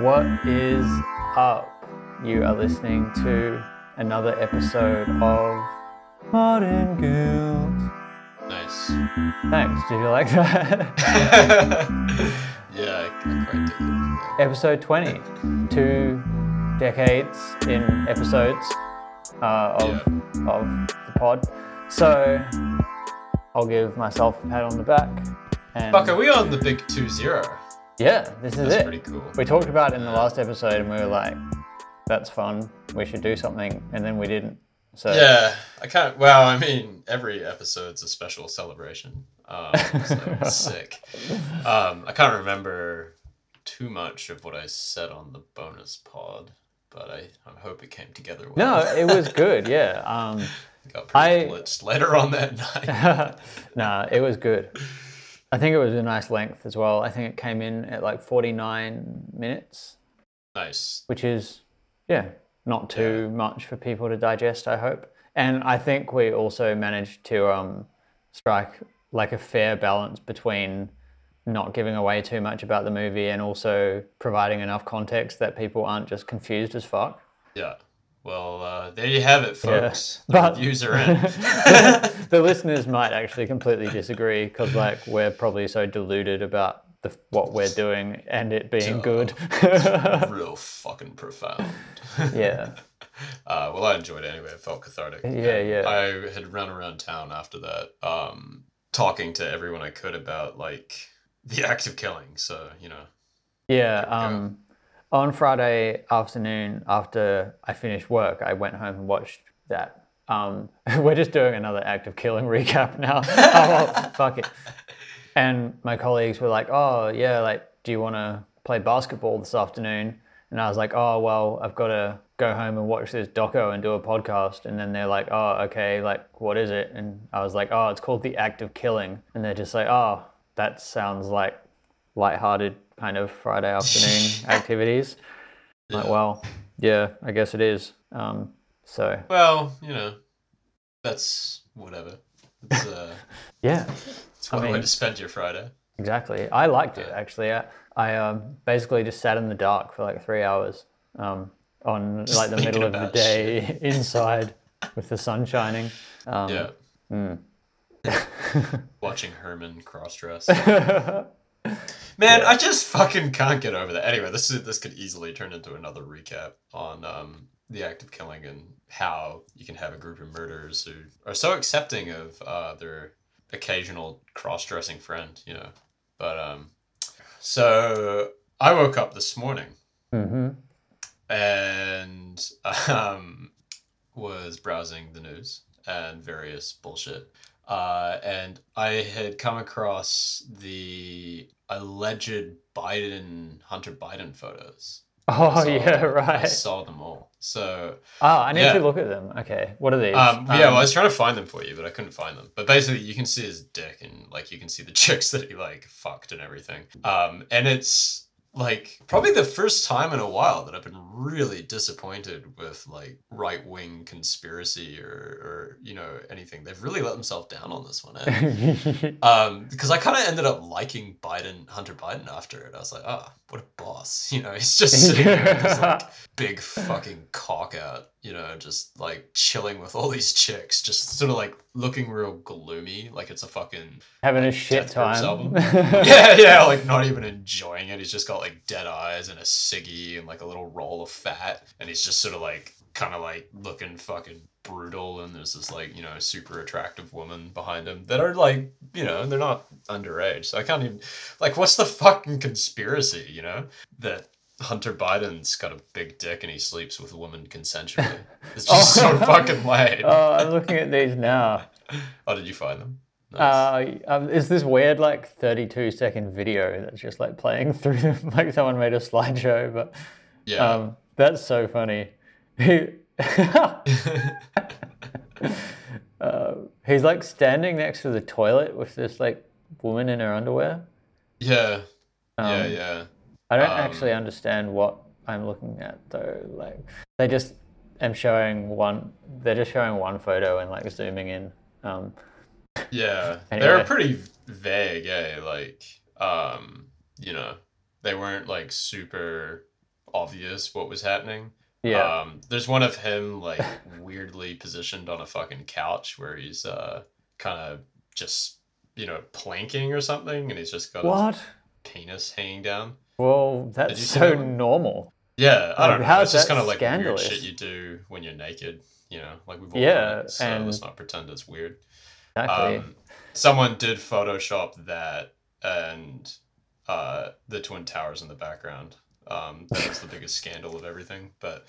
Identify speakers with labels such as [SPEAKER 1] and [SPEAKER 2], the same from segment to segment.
[SPEAKER 1] What is up? You are listening to another episode of Modern Guild.
[SPEAKER 2] Nice.
[SPEAKER 1] Thanks. Did you like that?
[SPEAKER 2] yeah, I, quite it.
[SPEAKER 1] episode 20. Two decades in episodes uh, of, of the pod. So I'll give myself a pat on the back. And
[SPEAKER 2] Fuck, are we on the big 2 0?
[SPEAKER 1] Yeah, this is
[SPEAKER 2] That's
[SPEAKER 1] it.
[SPEAKER 2] pretty cool.
[SPEAKER 1] We talked about it in the last episode and we were like, that's fun. We should do something. And then we didn't. So
[SPEAKER 2] Yeah, I can't. Well, I mean, every episode's a special celebration. Um, so sick. Um, I can't remember too much of what I said on the bonus pod, but I, I hope it came together well.
[SPEAKER 1] No, it was good. Yeah. Um,
[SPEAKER 2] Got pretty
[SPEAKER 1] I-
[SPEAKER 2] blitzed later on that night.
[SPEAKER 1] nah, it was good. I think it was a nice length as well. I think it came in at like 49 minutes,
[SPEAKER 2] nice.
[SPEAKER 1] which is, yeah, not too much for people to digest, I hope. And I think we also managed to um, strike like a fair balance between not giving away too much about the movie and also providing enough context that people aren't just confused as fuck.
[SPEAKER 2] Yeah. Well, uh, there you have it, folks. The
[SPEAKER 1] But-
[SPEAKER 2] reviews are in.
[SPEAKER 1] the listeners might actually completely disagree because like we're probably so deluded about the, what we're doing and it being good.
[SPEAKER 2] Real fucking profound.
[SPEAKER 1] yeah.
[SPEAKER 2] Uh, well, I enjoyed it anyway. It felt cathartic.
[SPEAKER 1] Yeah,
[SPEAKER 2] And
[SPEAKER 1] yeah.
[SPEAKER 2] I had run around town after that, um, talking to everyone I could about like the act of killing. So you know,
[SPEAKER 1] Yeah.
[SPEAKER 2] go.
[SPEAKER 1] On Friday afternoon, after I finished work, I went home and watched that. Um, we're just doing another act of killing recap now. oh, well, fuck it. And my colleagues were like, "Oh, yeah, like, do you want to play basketball this afternoon?" And I was like, "Oh, well, I've got to go home and watch this doco and do a podcast." And then they're like, "Oh, okay, like, what is it?" And I was like, "Oh, it's called The Act of Killing." And they're just like, "Oh, that sounds like lighthearted kind of Friday afternoon activities." I'm Like, well, yeah, I guess it is. Um, so
[SPEAKER 2] well, you know, that's whatever. It's, uh,
[SPEAKER 1] yeah,
[SPEAKER 2] it's one
[SPEAKER 1] I
[SPEAKER 2] way
[SPEAKER 1] mean-
[SPEAKER 2] to spend your Friday.
[SPEAKER 1] Exactly. I liked it actually. I, I um, basically just sat in the dark for like three hours um, on
[SPEAKER 2] Just
[SPEAKER 1] like the middle of the day inside with the sun shining. Um,
[SPEAKER 2] Yeah.
[SPEAKER 1] mm.
[SPEAKER 2] Watching Herman cross dress. Man, I just fucking can't get over that. Anyway, this is this could easily turn into another recap on um, the act of killing and how you can have a group of murderers who are so accepting of uh, their occasional cross-dressing friend, you know. But um, so I woke up this morning
[SPEAKER 1] hmm
[SPEAKER 2] and um, was browsing the news and various bullshit. Uh, and I had come across the alleged Biden, Hunter Biden photos.
[SPEAKER 1] Oh
[SPEAKER 2] yeah, saw-
[SPEAKER 1] yeah,
[SPEAKER 2] I saw them all. So,
[SPEAKER 1] Oh, I need
[SPEAKER 2] Yeah.
[SPEAKER 1] to look at them. Okay, what are these?
[SPEAKER 2] um, yeah, well, I was trying to find them for you, but I couldn't find them. But basically, you can see his dick and like you can see the chicks that he like fucked and everything. Um, and it's like probably the first time in a while that I've been really disappointed with like right wing conspiracy or, or you know anything. They've really let themselves down on this one. Eh? um, because I kind of ended up liking Biden, Hunter Biden after it. I was like, ah, what a boss. You know, he's just sitting there with his like big fucking cock out, you know, just like chilling with all these chicks, just sort of like looking real gloomy, like it's a fucking
[SPEAKER 1] Having a shit time.
[SPEAKER 2] yeah, yeah, like not even enjoying it. He's just got like dead eyes and a ciggy and like a little roll of fat, and he's just sort of like kind of like looking fucking brutal. And there's this like you know super attractive woman behind him that are like you know they're not underage, so I can't even like what's the fucking conspiracy, you know that. Hunter Biden's got a big dick and he sleeps with a woman consensually. It's just
[SPEAKER 1] Oh.
[SPEAKER 2] so fucking lame.
[SPEAKER 1] oh, I'm looking at these now.
[SPEAKER 2] oh, did you find them? Nice.
[SPEAKER 1] Uh, um, is this weird like 32 second video that's just like playing through them like someone made a slideshow but
[SPEAKER 2] yeah.
[SPEAKER 1] um, that's so funny uh, he's like standing next to the toilet with this like woman in her underwear
[SPEAKER 2] yeah.
[SPEAKER 1] um,
[SPEAKER 2] yeah. Yeah.
[SPEAKER 1] i don't
[SPEAKER 2] Um,
[SPEAKER 1] actually understand what i'm looking at though like they just am showing one they're just showing one photo and like zooming in um,
[SPEAKER 2] Yeah, they
[SPEAKER 1] Anyway.
[SPEAKER 2] were pretty vague, eh? Like, um, you know, they weren't like super obvious what was happening.
[SPEAKER 1] Yeah.
[SPEAKER 2] Um, there's one of him like weirdly positioned on a fucking couch where he's uh kind of just you know planking or something, and he's just got his
[SPEAKER 1] what?
[SPEAKER 2] penis hanging down.
[SPEAKER 1] Well, that's so
[SPEAKER 2] that
[SPEAKER 1] normal.
[SPEAKER 2] Yeah, I
[SPEAKER 1] Like,
[SPEAKER 2] don't know. It's just kind of like
[SPEAKER 1] scandalous?
[SPEAKER 2] weird shit you do when you're naked. You know, like we've all
[SPEAKER 1] Yeah,
[SPEAKER 2] done it, so
[SPEAKER 1] and-
[SPEAKER 2] let's not pretend it's weird.
[SPEAKER 1] Exactly.
[SPEAKER 2] Um, someone did Photoshop that and uh, the Twin Towers in the background. Um, that was the biggest scandal of everything. But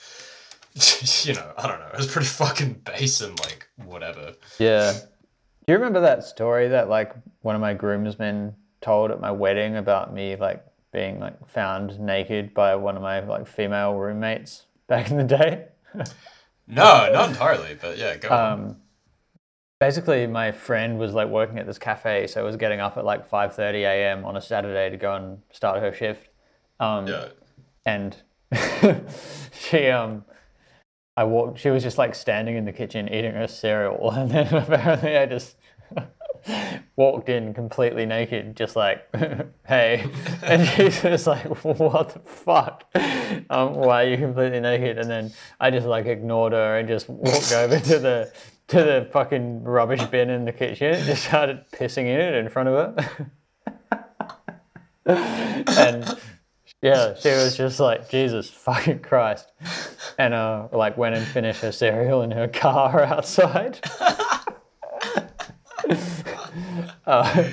[SPEAKER 2] you know, I don't know. It was pretty fucking base and like whatever.
[SPEAKER 1] yeah. Do you remember that story that like one of my groomsmen told at my wedding about me like being like found naked by one of my like female roommates back in the day?
[SPEAKER 2] No, not entirely, but yeah, go on.
[SPEAKER 1] um, basically my friend was like working at this cafe so it was getting up at like 5.30 a.m on a saturday to go and start her shift um,
[SPEAKER 2] Yeah.
[SPEAKER 1] And she um i walked she was just like standing in the kitchen eating her cereal and then apparently i just walked in completely naked just like hey. And she's just like what the fuck? Um why are you completely naked? And then i just like ignored her and just walked over to the to the fucking rubbish bin in the kitchen and just started pissing in it in front of her. And yeah, she was just like, Jesus fucking Christ. And uh, like went and finished her cereal in her car outside. uh,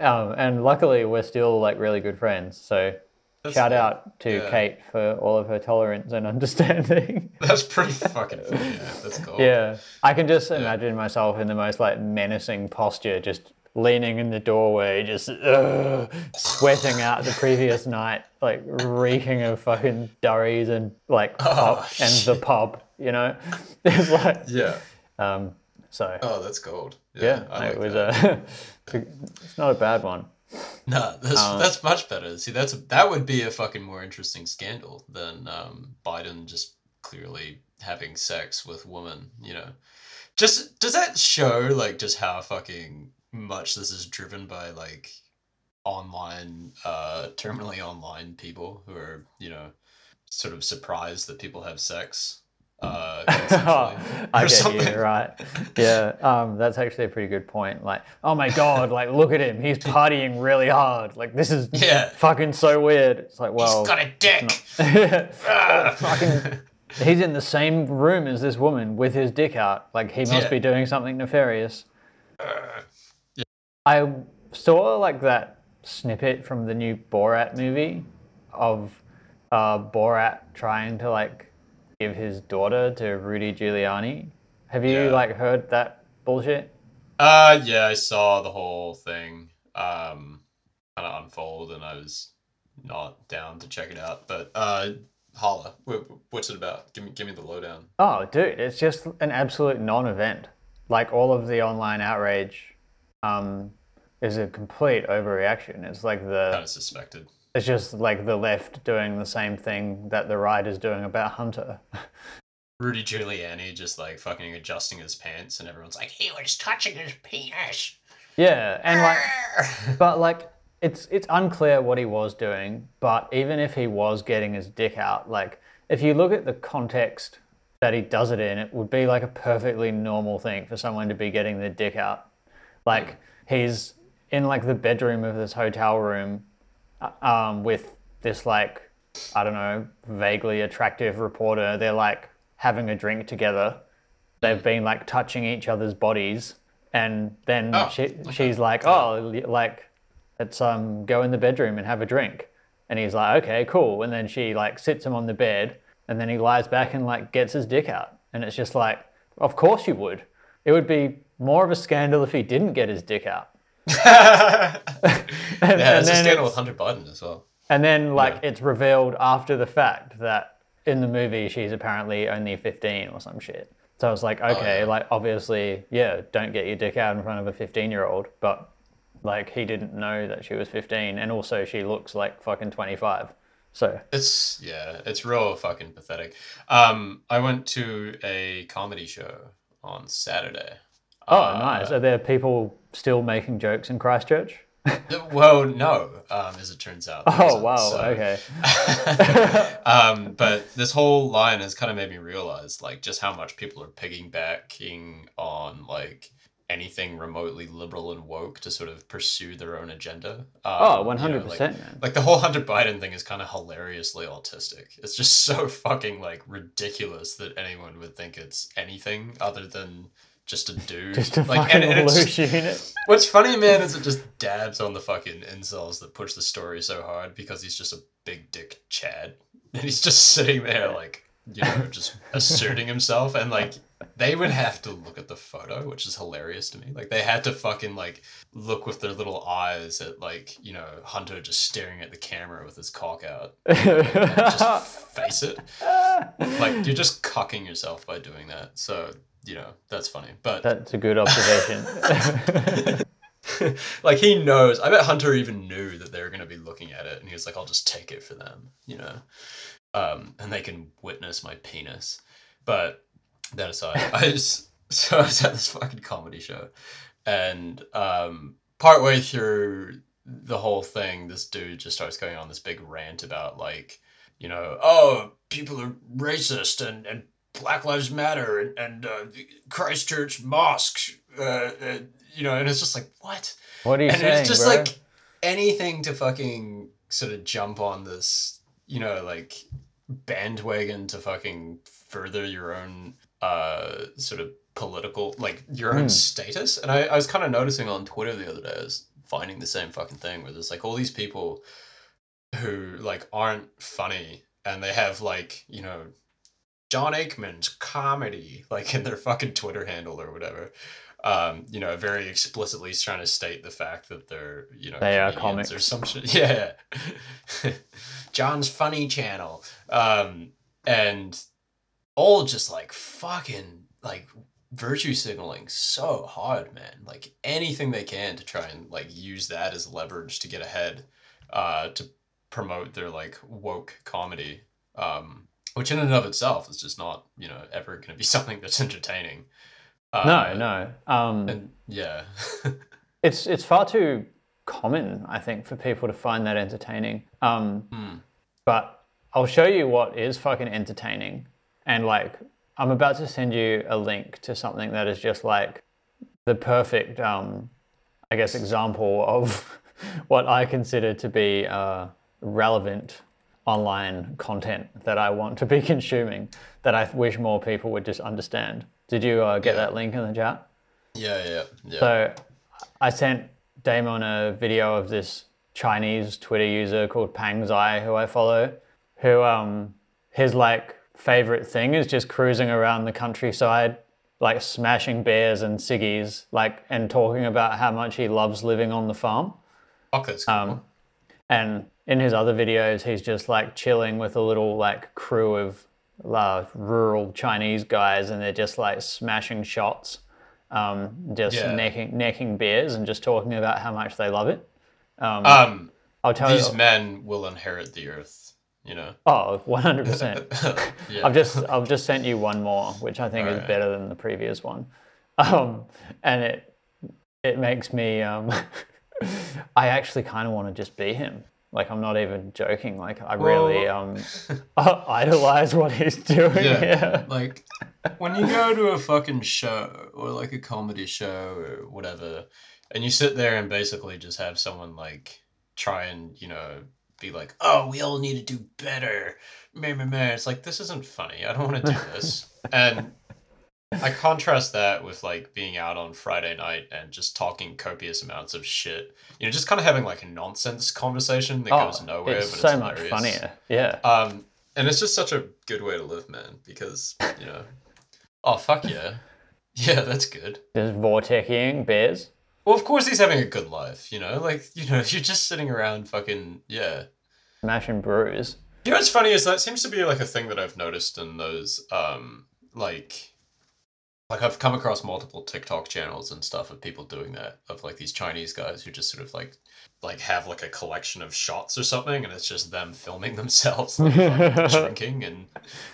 [SPEAKER 1] um, and luckily, we're still like really good friends. So
[SPEAKER 2] That's
[SPEAKER 1] shout
[SPEAKER 2] cool.
[SPEAKER 1] out to
[SPEAKER 2] Yeah.
[SPEAKER 1] Kate for all of her tolerance and understanding.
[SPEAKER 2] That's pretty fucking funny. Yeah, that's cool.
[SPEAKER 1] yeah, I can just imagine myself in the most like menacing posture, just leaning in the doorway, just uh, sweating out the previous night, like reeking of fucking durries and like pop
[SPEAKER 2] Oh,
[SPEAKER 1] and the pub, you know. It's like,
[SPEAKER 2] Yeah.
[SPEAKER 1] um, so
[SPEAKER 2] Oh, that's gold.
[SPEAKER 1] yeah,
[SPEAKER 2] Yeah, like
[SPEAKER 1] it was
[SPEAKER 2] that.
[SPEAKER 1] a. it's not a bad one.
[SPEAKER 2] No, that's
[SPEAKER 1] Uh,
[SPEAKER 2] that's much better. See, that's that would be a fucking more interesting scandal than um, Biden just clearly having sex with women. You know, just does that show like just how fucking much this is driven by like online, uh, terminally online people who are you know sort of surprised that people have sex. Uh,
[SPEAKER 1] I get
[SPEAKER 2] something.
[SPEAKER 1] you, right? Yeah, um, that's actually a pretty good point. Like, oh my god, like look at him, he's partying really hard. Like this is
[SPEAKER 2] Yeah.
[SPEAKER 1] fucking so weird. It's like, well,
[SPEAKER 2] He's got a dick.
[SPEAKER 1] Oh, fucking, he's in the same room as this woman with his dick out. Like he must
[SPEAKER 2] Yeah.
[SPEAKER 1] be doing something nefarious.
[SPEAKER 2] Uh,
[SPEAKER 1] I saw like that snippet from the new Borat movie of uh, Borat trying to like give his daughter to Rudy Giuliani. Have you
[SPEAKER 2] Yeah.
[SPEAKER 1] like heard that bullshit?
[SPEAKER 2] Uh, yeah, I saw the whole thing um, kind of unfold, and I was not down to check it out. But uh, holla, what's it about? Give me, give me the lowdown.
[SPEAKER 1] Oh, dude, it's just an absolute non-event. Like all of the online outrage um, is a complete overreaction. It's like the
[SPEAKER 2] Kind of suspected.
[SPEAKER 1] It's just like the left doing the same thing that the right is doing about Hunter.
[SPEAKER 2] Rudy Giuliani just like fucking adjusting his pants, and everyone's like, he was touching his penis.
[SPEAKER 1] yeah, and like, but like, it's it's unclear what he was doing. But even if he was getting his dick out, like, if you look at the context that he does it in, it would be like a perfectly normal thing for someone to be getting their dick out. Like, hmm. he's in like the bedroom of this hotel room, uh, um, with this like I don't know, vaguely attractive reporter. They're like having a drink together. They've been like touching each other's bodies, and then
[SPEAKER 2] Oh,
[SPEAKER 1] she,
[SPEAKER 2] okay.
[SPEAKER 1] she's like, "Oh, like let's um go in the bedroom and have a drink." And he's like, "Okay, cool." And then she like sits him on the bed, and then he lies back and like gets his dick out, and it's just like, of course you would. It would be more of a scandal if he didn't get his dick out.
[SPEAKER 2] yeah, it's a with Hunter Biden as well.
[SPEAKER 1] and then, like, it's revealed after the fact that in the movie she's apparently only 15 or some shit. So I was like, okay,
[SPEAKER 2] yeah.
[SPEAKER 1] like, obviously, yeah, don't get your dick out in front of a 15 year old. But, like, he didn't know that she was 15. And also, she looks like fucking 25. So,
[SPEAKER 2] It's yeah, it's real fucking pathetic. Um, I went to a comedy show on Saturday.
[SPEAKER 1] oh,
[SPEAKER 2] Uh,
[SPEAKER 1] nice. Are there people still making jokes in Christchurch?
[SPEAKER 2] well, no, um, as it turns out.
[SPEAKER 1] Oh wow.
[SPEAKER 2] so-
[SPEAKER 1] Okay.
[SPEAKER 2] um, but this whole line has kind of made me realize like just how much people are piggybacking on like anything remotely liberal and woke to sort of pursue their own agenda. Um,
[SPEAKER 1] Oh,
[SPEAKER 2] you know,
[SPEAKER 1] one hundred
[SPEAKER 2] like-. Like the whole Hunter Biden thing is kind of hilariously autistic. It's just so fucking like ridiculous that anyone would think it's anything other than just a dude.
[SPEAKER 1] Just a
[SPEAKER 2] like,
[SPEAKER 1] fucking
[SPEAKER 2] and, and it's just-
[SPEAKER 1] unit.
[SPEAKER 2] What's funny, man, is it just dabs on the fucking incels that push the story so hard because he's just a big dick Chad. And he's just sitting there, like, you know, just asserting himself. And, like, they would have to look at the photo, which is hilarious to me. Like, they had to fucking, like, look with their little eyes at, like, you know, Hunter just staring at the camera with his cock out. And just face it. Like, you're just cucking yourself by doing that. So, you know, that's funny. But.
[SPEAKER 1] That's a good observation.
[SPEAKER 2] like he knows. I bet Hunter even knew that they were going to be looking at it, and he was like, "I'll just take it for them," you know, um, and they can witness my penis. But that aside, I just so I was at this fucking comedy show, and um, partway through the whole thing, this dude just starts going on this big rant about like, you know, oh, people are racist and and Black Lives Matter and, and uh, Christchurch mosques, uh, uh, you know, and it's just like what?
[SPEAKER 1] what are you
[SPEAKER 2] and
[SPEAKER 1] saying,
[SPEAKER 2] it's just
[SPEAKER 1] bro?
[SPEAKER 2] like anything to fucking sort of jump on this, you know, like bandwagon to fucking further your own uh sort of political like your own
[SPEAKER 1] Hmm.
[SPEAKER 2] status. And I, I was kind of noticing on Twitter the other day, I was finding the same fucking thing where there's like all these people who like aren't funny and they have like, you know, John Aikman's comedy, like in their fucking Twitter handle or whatever. Um, you know, very explicitly trying to state the fact that they're, you know,
[SPEAKER 1] They are
[SPEAKER 2] comedians or
[SPEAKER 1] comics.
[SPEAKER 2] some shit. Yeah. John's funny channel. Um, and all just like fucking like virtue signaling so hard, man. Like anything they can to try and like use that as leverage to get ahead, uh, to promote their like woke comedy. Um, which in and of itself is just not, you know, ever going to be something that's entertaining.
[SPEAKER 1] no,
[SPEAKER 2] Uh,
[SPEAKER 1] no. Um,
[SPEAKER 2] And yeah.
[SPEAKER 1] it's it's far too common, I think, for people to find that entertaining. Um,
[SPEAKER 2] Hmm.
[SPEAKER 1] But I'll show you what is fucking entertaining, and like I'm about to send you a link to something that is just like the perfect, um, I guess, example of what I consider to be uh, relevant online content that I want to be consuming. That I wish more people would just understand. Did you uh, get
[SPEAKER 2] Yeah.
[SPEAKER 1] that link in the chat?
[SPEAKER 2] Yeah, yeah, yeah.
[SPEAKER 1] So I sent Damon a video of this Chinese Twitter user called Pang Zai, who I follow, who um his like favorite thing is just cruising around the countryside, like smashing bears and ciggies, like and talking about how much he loves living on the farm.
[SPEAKER 2] Fuck, that's cool.
[SPEAKER 1] Um, and in his other videos, he's just like chilling with a little like crew of uh, rural Chinese guys, and they're just like smashing shots, um, just
[SPEAKER 2] Yeah.
[SPEAKER 1] necking necking beers, and just talking about how much they love it. Um,
[SPEAKER 2] um,
[SPEAKER 1] I'll tell
[SPEAKER 2] these
[SPEAKER 1] you.
[SPEAKER 2] men will inherit the earth, you know?
[SPEAKER 1] Oh, 100 percent. I've just I've just sent you one more, which I think is
[SPEAKER 2] Alright.
[SPEAKER 1] better than the previous one, um, and it it makes me um, I actually kind of want to just be him. Like I'm not even joking. Like I really um, idolize what he's doing.
[SPEAKER 2] Yeah.
[SPEAKER 1] Yeah.
[SPEAKER 2] like when you go to a fucking show or like a comedy show or whatever, and you sit there and basically just have someone like try and you know be like, "Oh, we all need to do better." Meh, meh, meh. It's like this isn't funny. I don't want to do this. and I contrast that with like being out on Friday night and just talking copious amounts of shit. You know, just kind of having like a nonsense conversation that goes nowhere,
[SPEAKER 1] Oh, it's
[SPEAKER 2] but
[SPEAKER 1] so
[SPEAKER 2] it's
[SPEAKER 1] much
[SPEAKER 2] hilarious.
[SPEAKER 1] funnier. Yeah.
[SPEAKER 2] Um, and it's just such a good way to live, man, because, you know, oh, fuck yeah. Yeah, that's good.
[SPEAKER 1] Just vortexing bears.
[SPEAKER 2] Well, of course he's having a good life, you know? Like, you know, if you're just sitting around fucking, yeah.
[SPEAKER 1] Smashing brews.
[SPEAKER 2] You know what's funny is that seems to be like a thing that I've noticed in those, um, like, like I've come across multiple TikTok channels and stuff of people doing that, of like these Chinese guys who just sort of like, like have like a collection of shots or something, and it's just them filming themselves like, fucking drinking and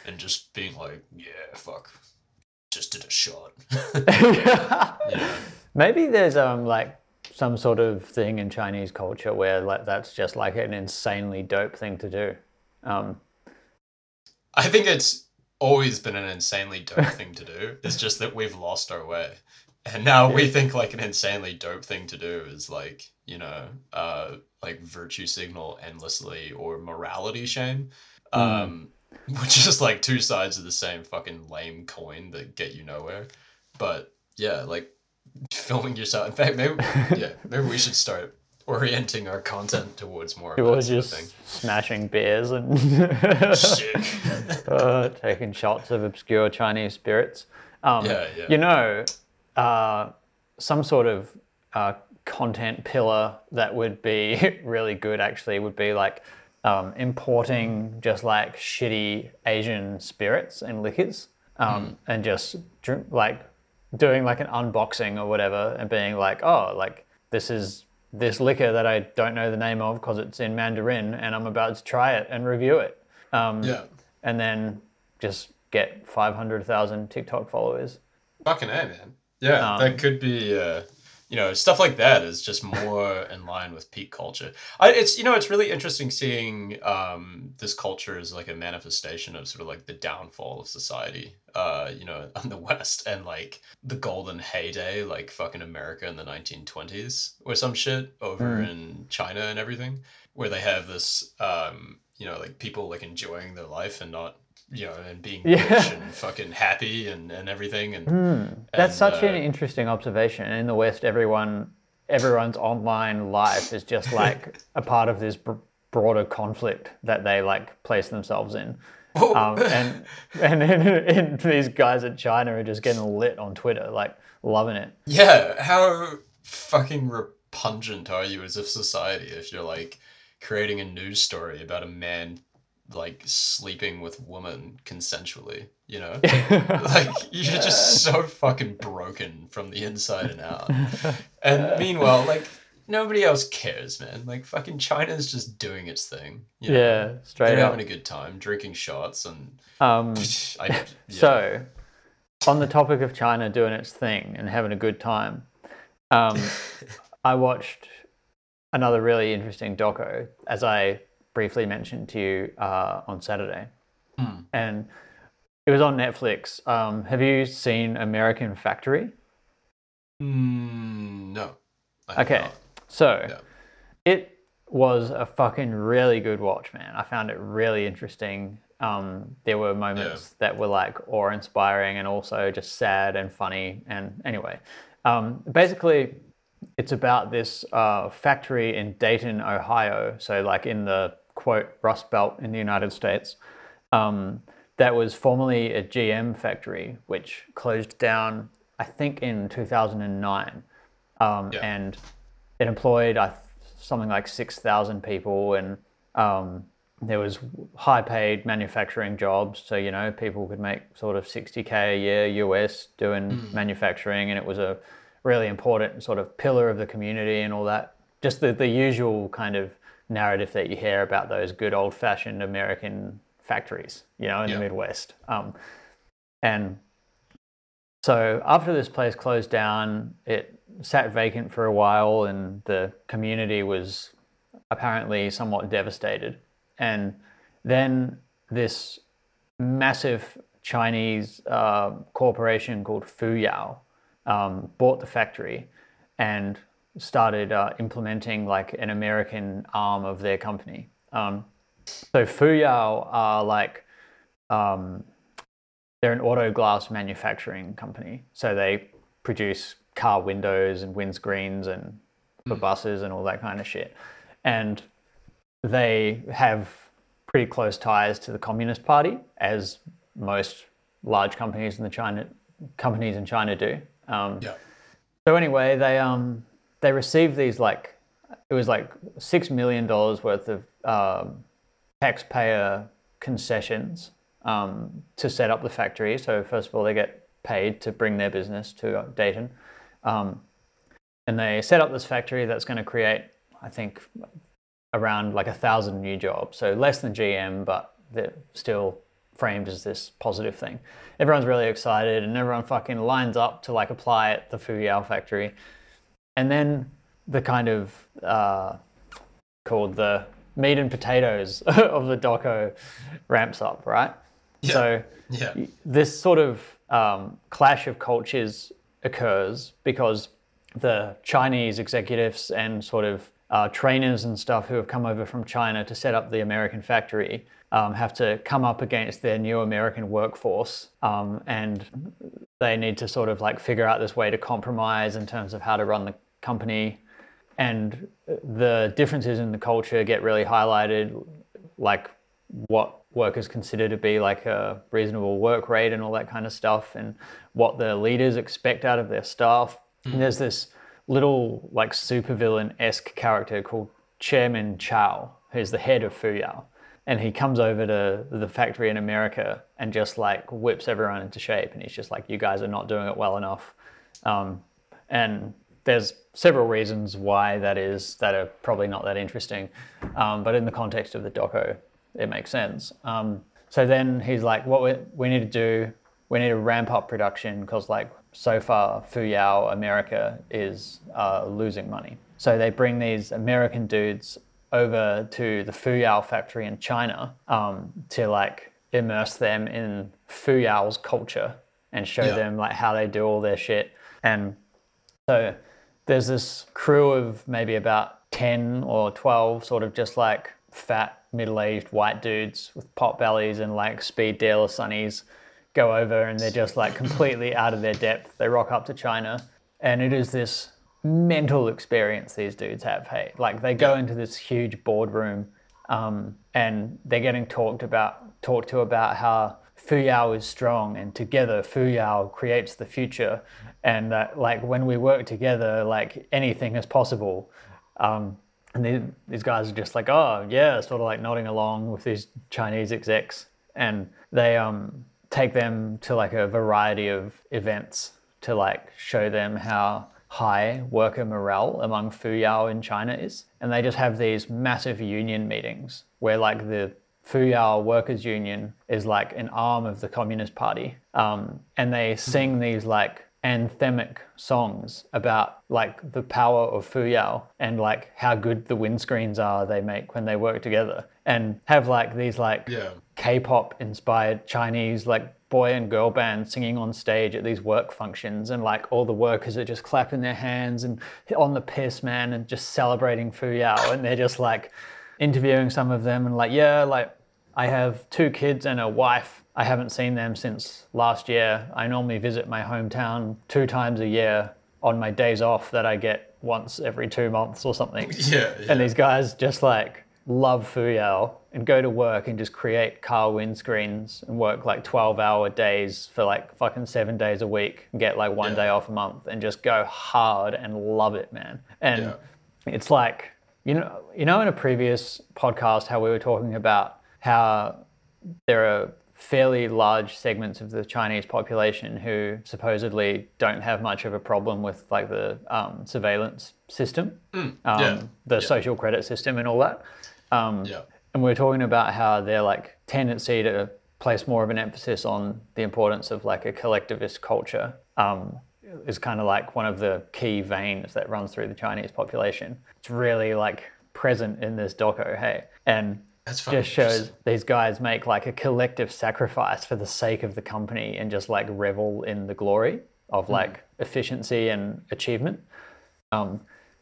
[SPEAKER 2] and just being like, yeah, fuck, just did a shot. yeah.
[SPEAKER 1] Maybe there's um like some sort of thing in Chinese culture where like that's just like an insanely dope thing to do. Um,
[SPEAKER 2] I think it's always been an insanely dope thing to do. It's just that we've lost our way. And now we think like an insanely dope thing to do is like, you know, uh like virtue signal endlessly or morality shame. Um which is like two sides of the same fucking lame coin that get you nowhere. But yeah, like filming yourself. In fact, maybe yeah, maybe we should start orienting our content towards more. of that
[SPEAKER 1] was
[SPEAKER 2] sort of
[SPEAKER 1] just
[SPEAKER 2] thing.
[SPEAKER 1] smashing beers and uh, taking shots of obscure Chinese spirits. Um,
[SPEAKER 2] Yeah, yeah.
[SPEAKER 1] You know, uh, some sort of uh, content pillar that would be really good actually would be like um, importing just like shitty Asian spirits and liquors um, and just drink, like doing like an unboxing or whatever and being like, oh, like this is this liquor that I don't know the name of because it's in Mandarin and I'm about to try it and review it. Um,
[SPEAKER 2] yeah.
[SPEAKER 1] and then just get 500,000 TikTok followers.
[SPEAKER 2] Fucking A, man. Yeah,
[SPEAKER 1] Um,
[SPEAKER 2] that could be, uh, you know, stuff like that is just more in line with peak culture. I, it's, you know, it's really interesting seeing um, this culture as like a manifestation of sort of like the downfall of society, uh, you know, on the West and like the golden heyday, like fucking America in the 1920s or some shit over in China and everything, where they have this, um, you know, like people like enjoying their life and not, you know, and being
[SPEAKER 1] Yeah.
[SPEAKER 2] rich and fucking happy and, and everything. And,
[SPEAKER 1] That's
[SPEAKER 2] And,
[SPEAKER 1] such an
[SPEAKER 2] uh,
[SPEAKER 1] interesting observation. In the West, everyone, everyone's online life is just like a part of this br- broader conflict that they like place themselves in. Um, and and and these guys at China are just getting lit on Twitter, like loving it.
[SPEAKER 2] Yeah, how fucking repugnant are you as a society if you're like creating a news story about a man like sleeping with women consensually, you know? like you're just so fucking broken from the inside and out. And meanwhile, like nobody else cares, man. Like fucking China's just doing its thing. You know?
[SPEAKER 1] Yeah, straight
[SPEAKER 2] They're
[SPEAKER 1] up.
[SPEAKER 2] having a good time, drinking shots and
[SPEAKER 1] Um,
[SPEAKER 2] I yeah.
[SPEAKER 1] So, on the topic of China doing its thing and having a good time, um, I watched another really interesting doco, as I briefly mentioned to you uh, on Saturday,
[SPEAKER 2] Hmm.
[SPEAKER 1] and it was on Netflix. Um, have you seen American Factory?
[SPEAKER 2] Mm, no. I
[SPEAKER 1] Okay,
[SPEAKER 2] not.
[SPEAKER 1] so
[SPEAKER 2] Yeah.
[SPEAKER 1] it was a fucking really good watch, man. I found it really interesting. Um, there were moments that were like awe-inspiring and also just sad and funny. And anyway, um, basically, it's about this uh, factory in Dayton, Ohio. So, like in the quote Rust Belt in the United States, um, that was formerly a GM factory, which closed down, I think, in 2009. Um,
[SPEAKER 2] Yeah.
[SPEAKER 1] And it employed I, something like 6,000 people, and um, there was high paid manufacturing jobs. So, you know, people could make sort of 60K a year US doing manufacturing, and it was a really important sort of pillar of the community and all that. Just the, the usual kind of narrative that you hear about those good old fashioned American factories, you know, in
[SPEAKER 2] Yeah.
[SPEAKER 1] the Midwest. Um, and so after this place closed down, it sat vacant for a while, and the community was apparently somewhat devastated. And then this massive Chinese uh, corporation called Fuyao um, bought the factory and started uh, implementing like an American arm of their company. Um, so Fuyao are like um, they're an auto glass manufacturing company. So they produce car windows and windscreens and for buses and all that kind of shit. And they have pretty close ties to the Communist Party, as most large companies in the China companies in China do. Um,
[SPEAKER 2] Yeah.
[SPEAKER 1] so anyway, they um they received these like it was like six million dollars worth of um, taxpayer concessions um, to set up the factory. So first of all, they get paid to bring their business to Dayton, um, and they set up this factory that's going to create, I think, around like a thousand new jobs. So less than GM, but they're still framed as this positive thing. Everyone's really excited, and everyone fucking lines up to like apply at the Fuyao factory. And then the kind of uh, called the meat and potatoes of the doco ramps up, right? So
[SPEAKER 2] Yeah.
[SPEAKER 1] this sort of um, clash of cultures occurs because the Chinese executives and sort of uh, trainers and stuff who have come over from China to set up the American factory um, have to come up against their new American workforce, um, and they need to sort of like figure out this way to compromise in terms of how to run the company. And the differences in the culture get really highlighted, like what workers consider to be like a reasonable work rate and all that kind of stuff, and what the leaders expect out of their staff. And there's this little like supervillain esque character called Chairman Chow, who's the head of Fuyao. And he comes over to the factory in America and just like whips everyone into shape. And he's just like, you guys are not doing it well enough. Um, and there's several reasons why that is that are probably not that interesting. Um, but in the context of the doco, it makes sense. Um, so then he's like, what we, we need to do, we need to ramp up production because like so far Fuyao America is uh, losing money. So they bring these American dudes over to the Fuyao factory in China um, to like immerse them in Fuyao's culture and show
[SPEAKER 2] Yeah.
[SPEAKER 1] them like how they do all their shit. And so there's this crew of maybe about 10 or 12 sort of just like fat middle-aged white dudes with pot bellies and like speed dealer sunnies go over and they're just like completely out of their depth. They rock up to china and it is this mental experience these dudes have hey. Like they go into this huge boardroom um, and they're getting talked about talked to about how Fuyao is strong and together Fuyao creates the future. And that like when we work together like anything is possible. Um, and these guys are just like oh yeah sort of like nodding along with these Chinese execs. And they um, take them to like a variety of events to like show them how high worker morale among Fuyao in China is. And they just have these massive union meetings where like the Fuyao Workers Union is like an arm of the Communist Party. Um, and they sing these like anthemic songs about like the power of Fuyao and like how good the windscreens are they make when they work together and have like these like
[SPEAKER 2] Yeah.
[SPEAKER 1] K-pop inspired Chinese like boy and girl bands singing on stage at these work functions and like all the workers are just clapping their hands and on the piss man and just celebrating Fuyao and they're just like interviewing some of them and like yeah like I have two kids and a wife I haven't seen them since last year I normally visit my hometown two times a year on my days off that I get once every two months or something
[SPEAKER 2] Yeah. yeah.
[SPEAKER 1] and these guys just like love Fuyao and go to work and just create car windscreens and work like 12 hour days for like fucking seven days a week and get like one
[SPEAKER 2] Yeah.
[SPEAKER 1] day off a month and just go hard and love it, man. And
[SPEAKER 2] Yeah.
[SPEAKER 1] it's like, you know, you know, in a previous podcast, how we were talking about how there are fairly large segments of the Chinese population who supposedly don't have much of a problem with like the um, surveillance system, um,
[SPEAKER 2] yeah,
[SPEAKER 1] the
[SPEAKER 2] yeah.
[SPEAKER 1] social credit system, and all that. Um,
[SPEAKER 2] Yeah.
[SPEAKER 1] And we are talking about how their like tendency to place more of an emphasis on the importance of like a collectivist culture um, is kind of like one of the key veins that runs through the Chinese population. It's really like present in this doco, hey, and
[SPEAKER 2] That's
[SPEAKER 1] just shows these guys make like a collective sacrifice for the sake of the company and just like revel in the glory of like efficiency and achievement. Um,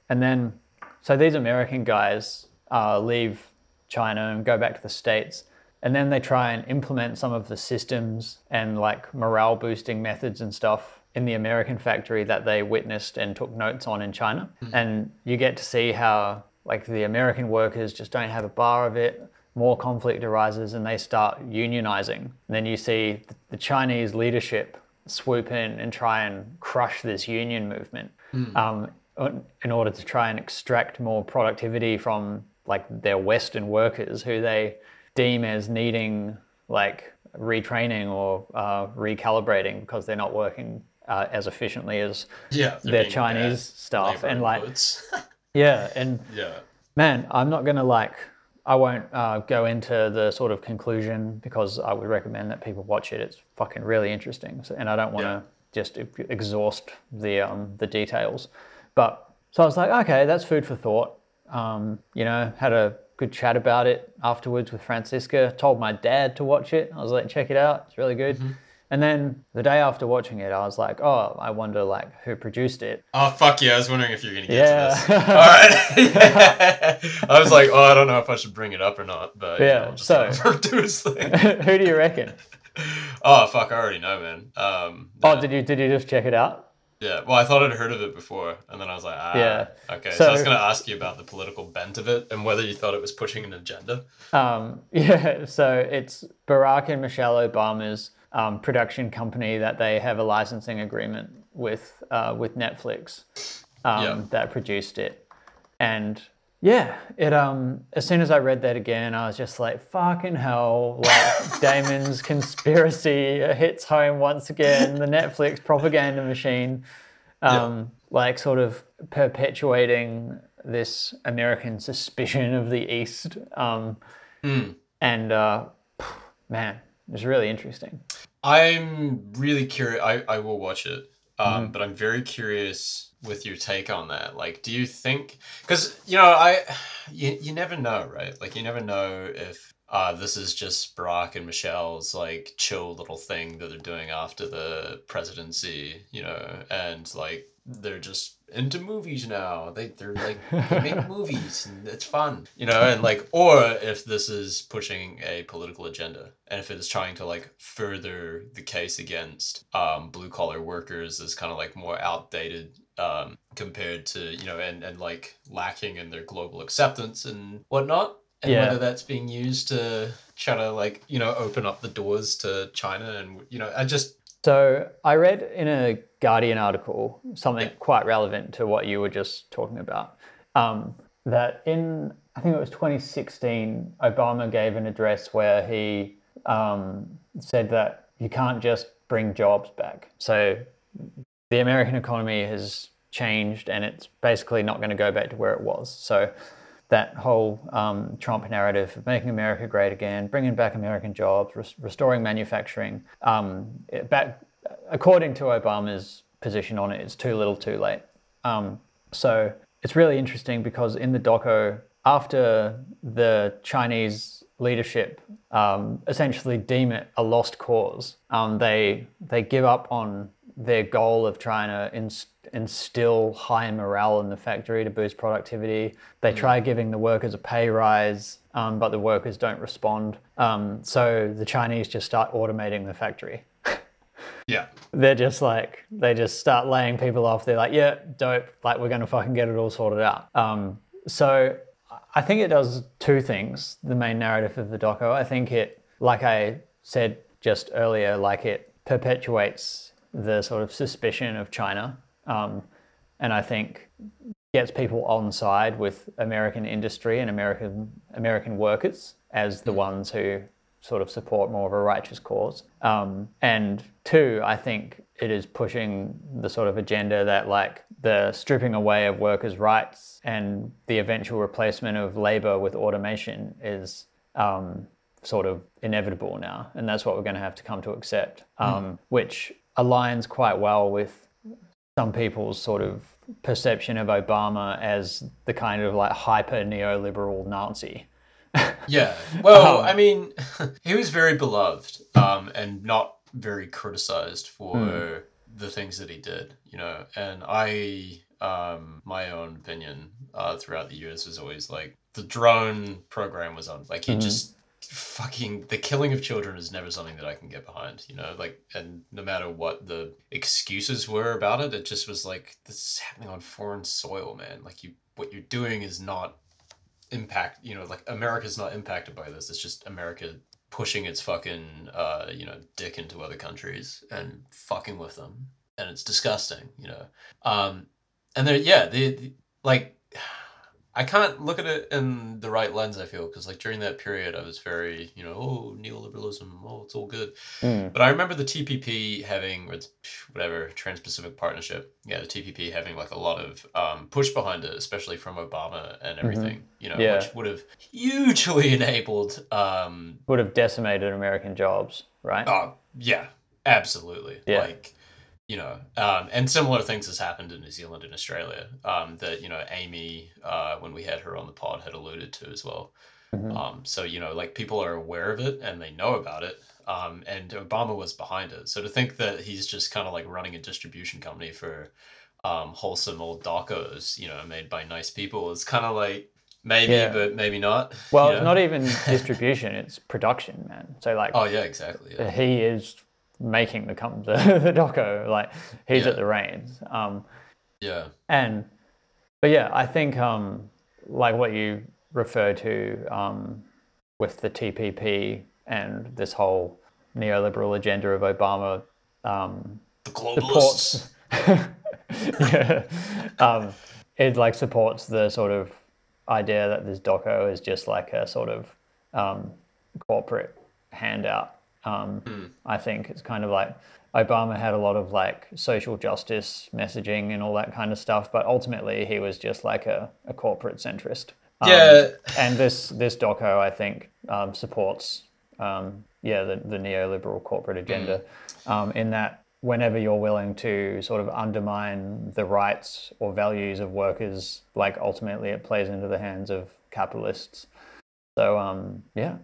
[SPEAKER 1] and then, so these American guys uh, leave China and go back to the States. And then they try and implement some of the systems and like morale boosting methods and stuff in the American factory that they witnessed and took notes on in China. And you get to see how like the American workers just don't have a bar of it. More conflict arises and they start unionizing. And then you see the Chinese leadership swoop in and try and crush this union movement um, in order to try and extract more productivity from like their Western workers who they deem as needing like retraining or uh, recalibrating because they're not working uh, as efficiently as
[SPEAKER 2] yeah.
[SPEAKER 1] their Chinese staff and like yeah and
[SPEAKER 2] yeah.
[SPEAKER 1] man i'm not gonna like i won't uh, go into the sort of conclusion because i would recommend that people watch it it's fucking really interesting so, and i don't want to
[SPEAKER 2] Yeah.
[SPEAKER 1] just exhaust the um, the details but so I was like, okay, that's food for thought. Um, you know, had a good chat about it afterwards with Francisca. Told my dad to watch it. I was like, check it out. It's really good. And then the day after watching it, I was like, oh, I wonder like who produced it.
[SPEAKER 2] Oh fuck yeah! I was wondering if you were gonna get
[SPEAKER 1] Yeah.
[SPEAKER 2] to this. All right. I was like, oh, I don't know if I should bring it up or not, but you
[SPEAKER 1] Yeah,
[SPEAKER 2] know, just
[SPEAKER 1] so-
[SPEAKER 2] do his thing.
[SPEAKER 1] who do you reckon?
[SPEAKER 2] Oh fuck! I already know, man. Um,
[SPEAKER 1] Oh, did you did you just check it out?
[SPEAKER 2] Yeah, well, I thought I'd heard of it before, and then I was like, ah,
[SPEAKER 1] Yeah.
[SPEAKER 2] okay. So, I was going to ask you about the political bent of it and whether you thought it was pushing an agenda.
[SPEAKER 1] Um, yeah, so it's Barack and Michelle Obama's um, production company that they have a licensing agreement with uh, with Netflix um,
[SPEAKER 2] Yeah.
[SPEAKER 1] that produced it, and yeah, it um as soon as I read that again, I was just like, fucking hell, like Damon's conspiracy hits home once again. The Netflix propaganda machine, um, like sort of perpetuating this American suspicion of the East. Um, and uh, man, it was really interesting.
[SPEAKER 2] I'm really curious. I, I will watch it, um,
[SPEAKER 1] Mm-hmm.
[SPEAKER 2] but I'm very curious with your take on that. Like, do you think? Because you know, I you, you never know, right? Like, you never know if uh, this is just Barack and Michelle's like chill little thing that they're doing after the presidency, you know, and like they're just into movies now. They they're like they make movies and it's fun, you know, and like or if this is pushing a political agenda and if it is trying to like further the case against um, blue collar workers as kind of like more outdated um, compared to you know and and like lacking in their global acceptance and whatnot. And
[SPEAKER 1] Yeah.
[SPEAKER 2] whether that's being used to try to like you know open up the doors to China and you know I just
[SPEAKER 1] So I read in a Guardian article something quite relevant to what you were just talking about. Um, that in I think it was 2016, Obama gave an address where he um, said that you can't just bring jobs back. So the American economy has changed and it's basically not going to go back to where it was. So that whole um, Trump narrative of making America great again, bringing back American jobs, res- restoring manufacturing, um, it back according to Obama's position on it, it's too little, too late. Um, so it's really interesting because in the doco, after the Chinese leadership um, essentially deem it a lost cause, um, they they give up on their goal of trying to inst- instill high morale in the factory to boost productivity. They try giving the workers a pay rise, um, but the workers don't respond. Um, so the Chinese just start automating the factory
[SPEAKER 2] yeah
[SPEAKER 1] they're just like they just start laying people off. They're like, yeah, dope. Like we're gonna fucking get it all sorted out. Um, so I think it does two things. The main narrative of the doco. I think it, like I said just earlier, like it perpetuates the sort of suspicion of China, um, and I think gets people on side with American industry and American American workers as the ones who sort of support more of a righteous cause. Um, and two, I think it is pushing the sort of agenda that like the stripping away of workers' rights and the eventual replacement of labor with automation is um, sort of inevitable now, and that's what we're going to have to come to accept, um, which aligns quite well with some people's sort of perception of Obama as the kind of like hyper neoliberal Nazi.
[SPEAKER 2] Yeah. Well,
[SPEAKER 1] Um,
[SPEAKER 2] I mean, he was very beloved um, and not very criticized for
[SPEAKER 1] Hmm.
[SPEAKER 2] the things that he did, you know. And I, um, my own opinion uh, throughout the years was always like the drone program was on. Like he
[SPEAKER 1] Mhm.
[SPEAKER 2] just fucking the killing of children is never something that I can get behind, you know. Like, and no matter what the excuses were about it, it just was like this is happening on foreign soil, man. Like you, what you're doing is not impact you know like america's not impacted by this it's just america pushing its fucking uh you know dick into other countries and fucking with them and it's disgusting you know um and there yeah the, the like i can't look at it in the right lens i feel because like during that period i was very you know oh neoliberalism oh it's all good
[SPEAKER 1] Mm.
[SPEAKER 2] but I remember the TPP having, whatever, Trans Pacific Partnership, yeah, the TPP having like a lot of um, push behind it, especially from Obama and everything, you know,
[SPEAKER 1] Yeah.
[SPEAKER 2] which would have hugely enabled. Um,
[SPEAKER 1] Would have decimated American jobs, right?
[SPEAKER 2] oh, yeah, absolutely.
[SPEAKER 1] Yeah.
[SPEAKER 2] Like, you know, um, and similar things has happened in New Zealand and Australia um, that you know Amy, uh, when we had her on the pod, had alluded to as well.
[SPEAKER 1] Mhm.
[SPEAKER 2] Um, so you know, like people are aware of it and they know about it, um, and Obama was behind it. So to think that he's just kind of like running a distribution company for um, wholesome old docos, you know, made by nice people, is kind of like maybe,
[SPEAKER 1] Yeah.
[SPEAKER 2] but maybe not.
[SPEAKER 1] Well,
[SPEAKER 2] you
[SPEAKER 1] it's
[SPEAKER 2] know?
[SPEAKER 1] not even distribution; it's production, man. So like,
[SPEAKER 2] Oh yeah, exactly. Yeah.
[SPEAKER 1] he is making the com- the, the doco. Like he's
[SPEAKER 2] Yeah.
[SPEAKER 1] at the reins. Um,
[SPEAKER 2] yeah.
[SPEAKER 1] and but yeah, I think um, like what you refer to um, with the TPP and this whole neoliberal agenda of Obama um,
[SPEAKER 2] The globalists.
[SPEAKER 1] supports yeah um, it like supports the sort of idea that this doco is just like a sort of um, corporate handout um, i think it's kind of like obama had a lot of like social justice messaging and all that kind of stuff but ultimately he was just like a, a corporate centrist. Um,
[SPEAKER 2] Yeah.
[SPEAKER 1] and this this doco i think um, supports um, yeah the, the neoliberal corporate agenda. Um, in that whenever you're willing to sort of undermine the rights or values of workers like ultimately it plays into the hands of capitalists. So um yeah.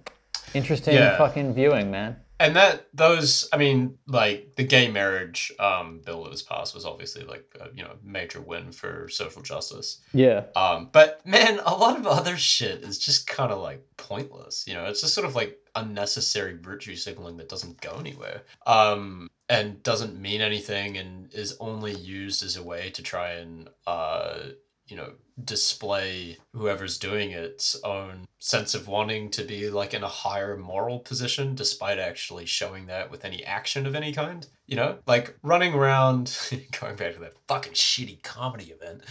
[SPEAKER 1] Interesting
[SPEAKER 2] Yeah.
[SPEAKER 1] fucking viewing man
[SPEAKER 2] and that those i mean like the gay marriage um bill that was passed was obviously like a, you know major win for social justice.
[SPEAKER 1] Yeah.
[SPEAKER 2] Um but man a lot of other shit is just kind of like pointless you know? It's just sort of like unnecessary virtue signaling that doesn't go anywhere um and doesn't mean anything and is only used as a way to try and uh you know display whoever's doing its own sense of wanting to be like in a higher moral position despite actually showing that with any action of any kind you know? Like running around going back to that fucking shitty comedy event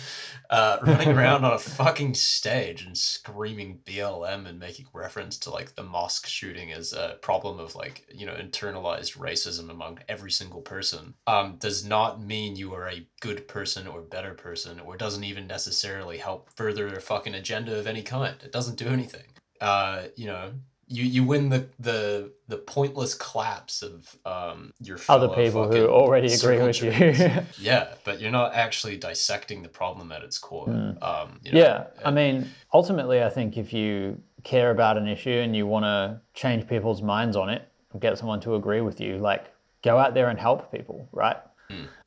[SPEAKER 2] uh running around on a fucking stage and screaming blm and making reference to like the mosque shooting as a problem of like you know internalized racism among every single person um does not mean you are a good person or better person or doesn't even necessarily help further a fucking agenda of any kind. It doesn't do anything. Uh you know you you win the the the pointless claps of um your
[SPEAKER 1] other people who already agree with you.
[SPEAKER 2] yeah but you're not actually dissecting the problem at its core. Um you know,
[SPEAKER 1] Yeah, I mean, ultimately, I think if you care about an issue and you want to change people's minds on it, get someone to agree with you, like go out there and help people, right?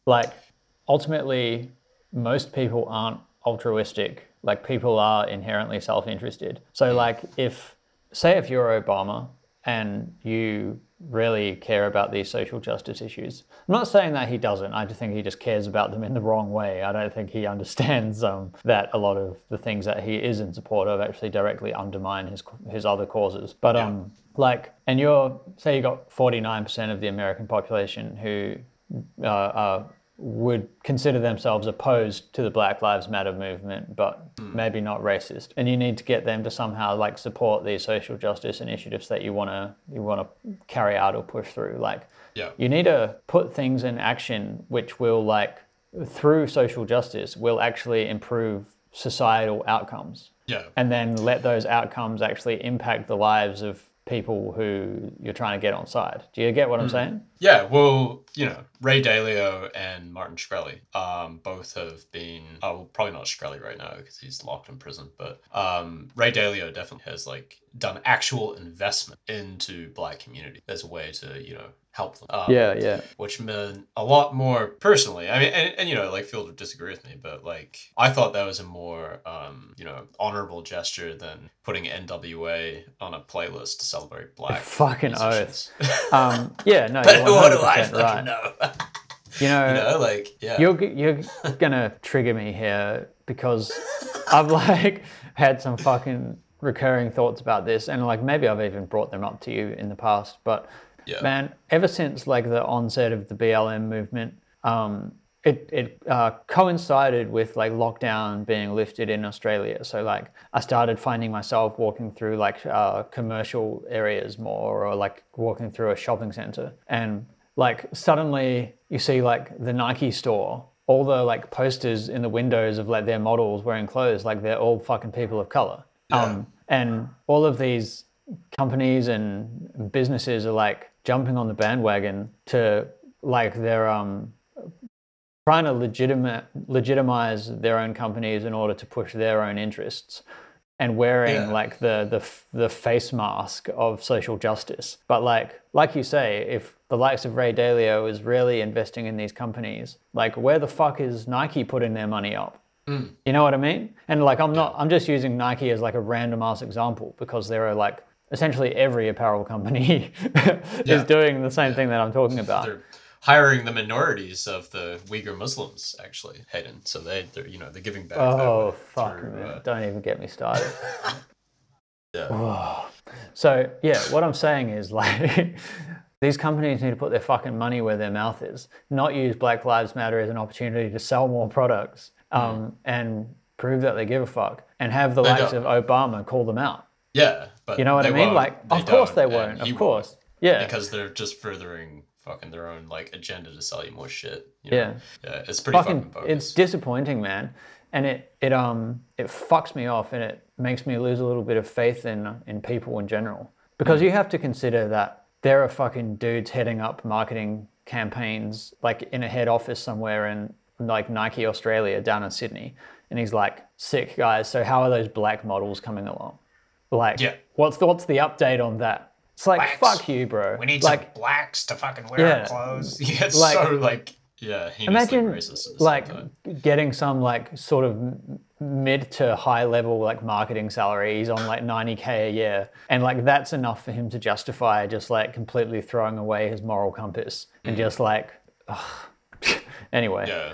[SPEAKER 1] Like, ultimately, most people aren't altruistic. Like, people are inherently self interested. So, like, if, say, if you're Obama and you really care about these social justice issues. I'm not saying that he doesn't. I just think he just cares about them in the wrong way. I don't think he understands um, that a lot of the things that he is in support of actually directly undermine his his other causes. But um, like, and you're say you got 49% of the American population who uh, uh, would consider themselves opposed to the Black Lives Matter movement, but hmm. maybe not racist. And you need to get them to somehow like support these social justice initiatives that you want to you want to carry out or push through. Like,
[SPEAKER 2] Yeah.
[SPEAKER 1] you need to put things in action which will like through social justice will actually improve societal outcomes
[SPEAKER 2] yeah
[SPEAKER 1] and then let those outcomes actually impact the lives of people who you're trying to get on side. Do you get what I'm hmm. saying?
[SPEAKER 2] Yeah, well, you know, Ray Dalio and Martin Shkreli um, both have been, oh, well, probably not Shkreli right now because he's locked in prison, but um, Ray Dalio definitely has like done actual investment into black community as a way to, you know, help them. Um,
[SPEAKER 1] yeah.
[SPEAKER 2] which meant a lot more personally. I mean, and, and you know, like Field would disagree with me, but like I thought that was a more, um, you know, honorable gesture than putting NWA on a playlist to celebrate black.
[SPEAKER 1] Fucking
[SPEAKER 2] musicians.
[SPEAKER 1] Um, yeah, no,
[SPEAKER 2] but what do I
[SPEAKER 1] right.
[SPEAKER 2] know?
[SPEAKER 1] You know,
[SPEAKER 2] you know, like yeah,
[SPEAKER 1] you're you're gonna trigger me here because I've like had some fucking recurring thoughts about this, and like maybe I've even brought them up to you in the past. But
[SPEAKER 2] Yeah.
[SPEAKER 1] man, ever since like the onset of the BLM movement, um, it it uh, coincided with like lockdown being lifted in Australia. So like I started finding myself walking through like uh, commercial areas more, or like walking through a shopping center, and like suddenly you see like the Nike store, all the like posters in the windows of like their models wearing clothes, like they're all fucking people of color. Um, and all of these companies and businesses are like jumping on the bandwagon to like their um trying to legitimate legitimize their own companies in order to push their own interests and wearing
[SPEAKER 2] Yeah.
[SPEAKER 1] like the, the the face mask of social justice. But like like you say, if the likes of Ray Dalio is really investing in these companies, like where the fuck is Nike putting their money up? Mm. You know what I mean? And like I'm not I'm just using Nike as like a random ass example because there are like essentially every apparel company is
[SPEAKER 2] Yeah.
[SPEAKER 1] doing the same thing that I'm talking about.
[SPEAKER 2] They're hiring the minorities of the Uyghur Muslims, actually, Hayden. So they, they're you know they're giving back.
[SPEAKER 1] Oh fuck,
[SPEAKER 2] through, uh,
[SPEAKER 1] Don't even get me started.
[SPEAKER 2] yeah.
[SPEAKER 1] So yeah, what I'm saying is like these companies need to put their fucking money where their mouth is, not use Black Lives Matter as an opportunity to sell more products um, and prove that they give a fuck, and have the
[SPEAKER 2] They
[SPEAKER 1] likes
[SPEAKER 2] don't.
[SPEAKER 1] of Obama call them out.
[SPEAKER 2] Yeah, but
[SPEAKER 1] You know what I mean?
[SPEAKER 2] won't.
[SPEAKER 1] Like, of course they won't. Of course, yeah,
[SPEAKER 2] because they're just furthering fucking their own like agenda to sell you more shit. you know?
[SPEAKER 1] yeah.
[SPEAKER 2] yeah, it's pretty fucking,
[SPEAKER 1] fucking
[SPEAKER 2] bogus.
[SPEAKER 1] it's disappointing man and it it um it fucks me off and it makes me lose a little bit of faith in in people in general because you have to consider that there are fucking dudes heading up marketing campaigns like in a head office somewhere in like Nike Australia down in Sydney and he's like sick guys so how are those black models coming along like
[SPEAKER 2] Yeah.
[SPEAKER 1] what's the, what's the update on that it's like
[SPEAKER 3] Blacks.
[SPEAKER 1] fuck you bro
[SPEAKER 3] We need
[SPEAKER 1] like
[SPEAKER 3] some blacks to fucking wear
[SPEAKER 1] Yeah.
[SPEAKER 3] our clothes.
[SPEAKER 2] yeah, it's
[SPEAKER 1] like-
[SPEAKER 2] so like yeah,
[SPEAKER 1] imagine
[SPEAKER 2] racist
[SPEAKER 1] like getting some like sort of mid to high level like marketing salary he's on like 90k a year and like that's enough for him to justify just like completely throwing away his moral compass and just like ugh. anyway
[SPEAKER 2] Yeah.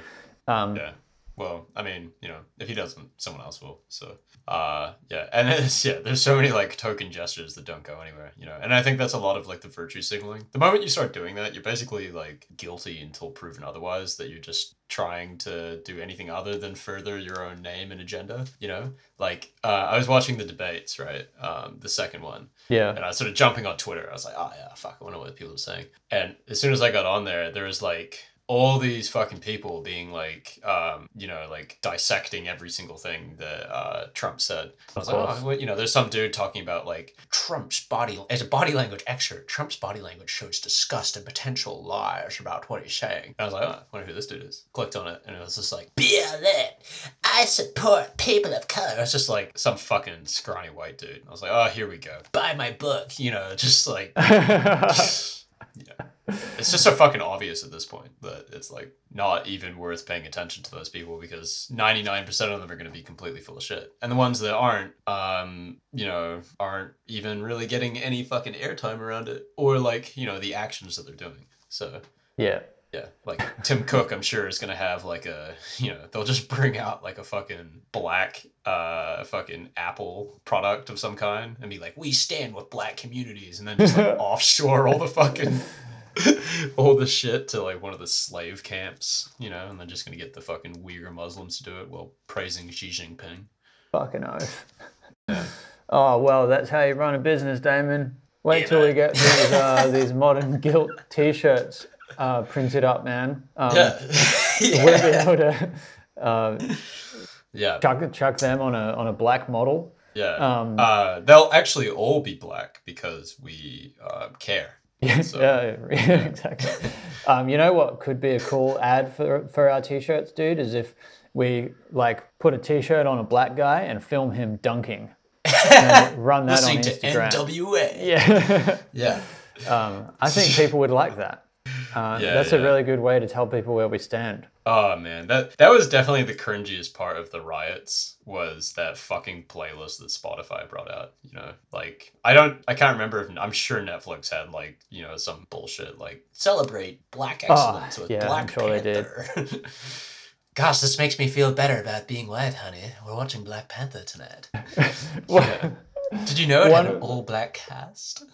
[SPEAKER 1] um
[SPEAKER 2] Yeah. Well, I mean, you know, if he doesn't, someone else will. So, uh, yeah, and it's yeah, there's so many like token gestures that don't go anywhere, you know, and I think that's a lot of like the virtue signaling. The moment you start doing that, you're basically like guilty until proven otherwise. That you're just trying to do anything other than further your own name and agenda. You know, like uh, I was watching the debates, right, um, the second one,
[SPEAKER 1] yeah
[SPEAKER 2] and I was sort of jumping on Twitter. I was like, oh yeah, fuck, I wonder what people are saying. And as soon as I got on there, there was like all these fucking people being like, um, you know, like dissecting every single thing that uh, Trump said. I was like, oh, you know, there's some dude talking about like,
[SPEAKER 3] Trump's body, as a body language expert, Trump's body language shows disgust and potential lies about what he's saying.
[SPEAKER 2] and I was like, oh, I wonder who this dude is. Clicked on it, and it was just like,
[SPEAKER 3] BLM, I support people of color.
[SPEAKER 2] it's just like some fucking scrawny white dude. I was like, oh, here we go.
[SPEAKER 3] Buy my book.
[SPEAKER 2] You know, just like yeah. It's just so fucking obvious at this point that it's like not even worth paying attention to those people because 99% of them are going to be completely full of shit. And the ones that aren't, um, you know, aren't even really getting any fucking airtime around it or like, you know, the actions that they're doing. So,
[SPEAKER 1] yeah
[SPEAKER 2] yeah, like Tim Cook, I'm sure is gonna have like a, you know, they'll just bring out like a fucking black, uh, fucking Apple product of some kind and be like, we stand with black communities, and then just like offshore all the fucking, all the shit to like one of the slave camps, you know, and then just gonna get the fucking Uyghur Muslims to do it while praising Xi Jinping.
[SPEAKER 1] fucking oath oh well that's how you run a business damon wait till we get these uh, these modern guilt t-shirts uh, printed up man um,
[SPEAKER 2] Yeah,
[SPEAKER 1] we'll be able to uh,
[SPEAKER 2] yeah,
[SPEAKER 1] chuck, chuck them on a on a black model.
[SPEAKER 2] yeah.
[SPEAKER 1] Um,
[SPEAKER 2] uh, they'll actually all be black because we uh, care.
[SPEAKER 1] Yeah,
[SPEAKER 2] So-
[SPEAKER 1] yeah, exactly. Um, you know what could be a cool ad for for our t-shirts, dude? Is if we like put a t-shirt on a black guy and film him dunking, and run that on
[SPEAKER 3] Listening to
[SPEAKER 1] Instagram.
[SPEAKER 3] NWA.
[SPEAKER 1] yeah,
[SPEAKER 2] Yeah.
[SPEAKER 1] um, I think people would like that. Uh,
[SPEAKER 2] Yeah,
[SPEAKER 1] that's a really good way to tell people where we stand.
[SPEAKER 2] Oh man, that that was definitely the cringiest part of the riots was that fucking playlist that Spotify brought out. You know, like I don't, I can't remember if I'm sure Netflix had like you know some bullshit like
[SPEAKER 3] Celebrate black excellence with
[SPEAKER 1] yeah,
[SPEAKER 3] Black
[SPEAKER 1] sure.
[SPEAKER 3] Panther. Gosh, this makes me feel better about being white, honey. We're watching Black Panther tonight.
[SPEAKER 1] What-
[SPEAKER 3] Did you know it had
[SPEAKER 1] One-
[SPEAKER 3] an all black cast?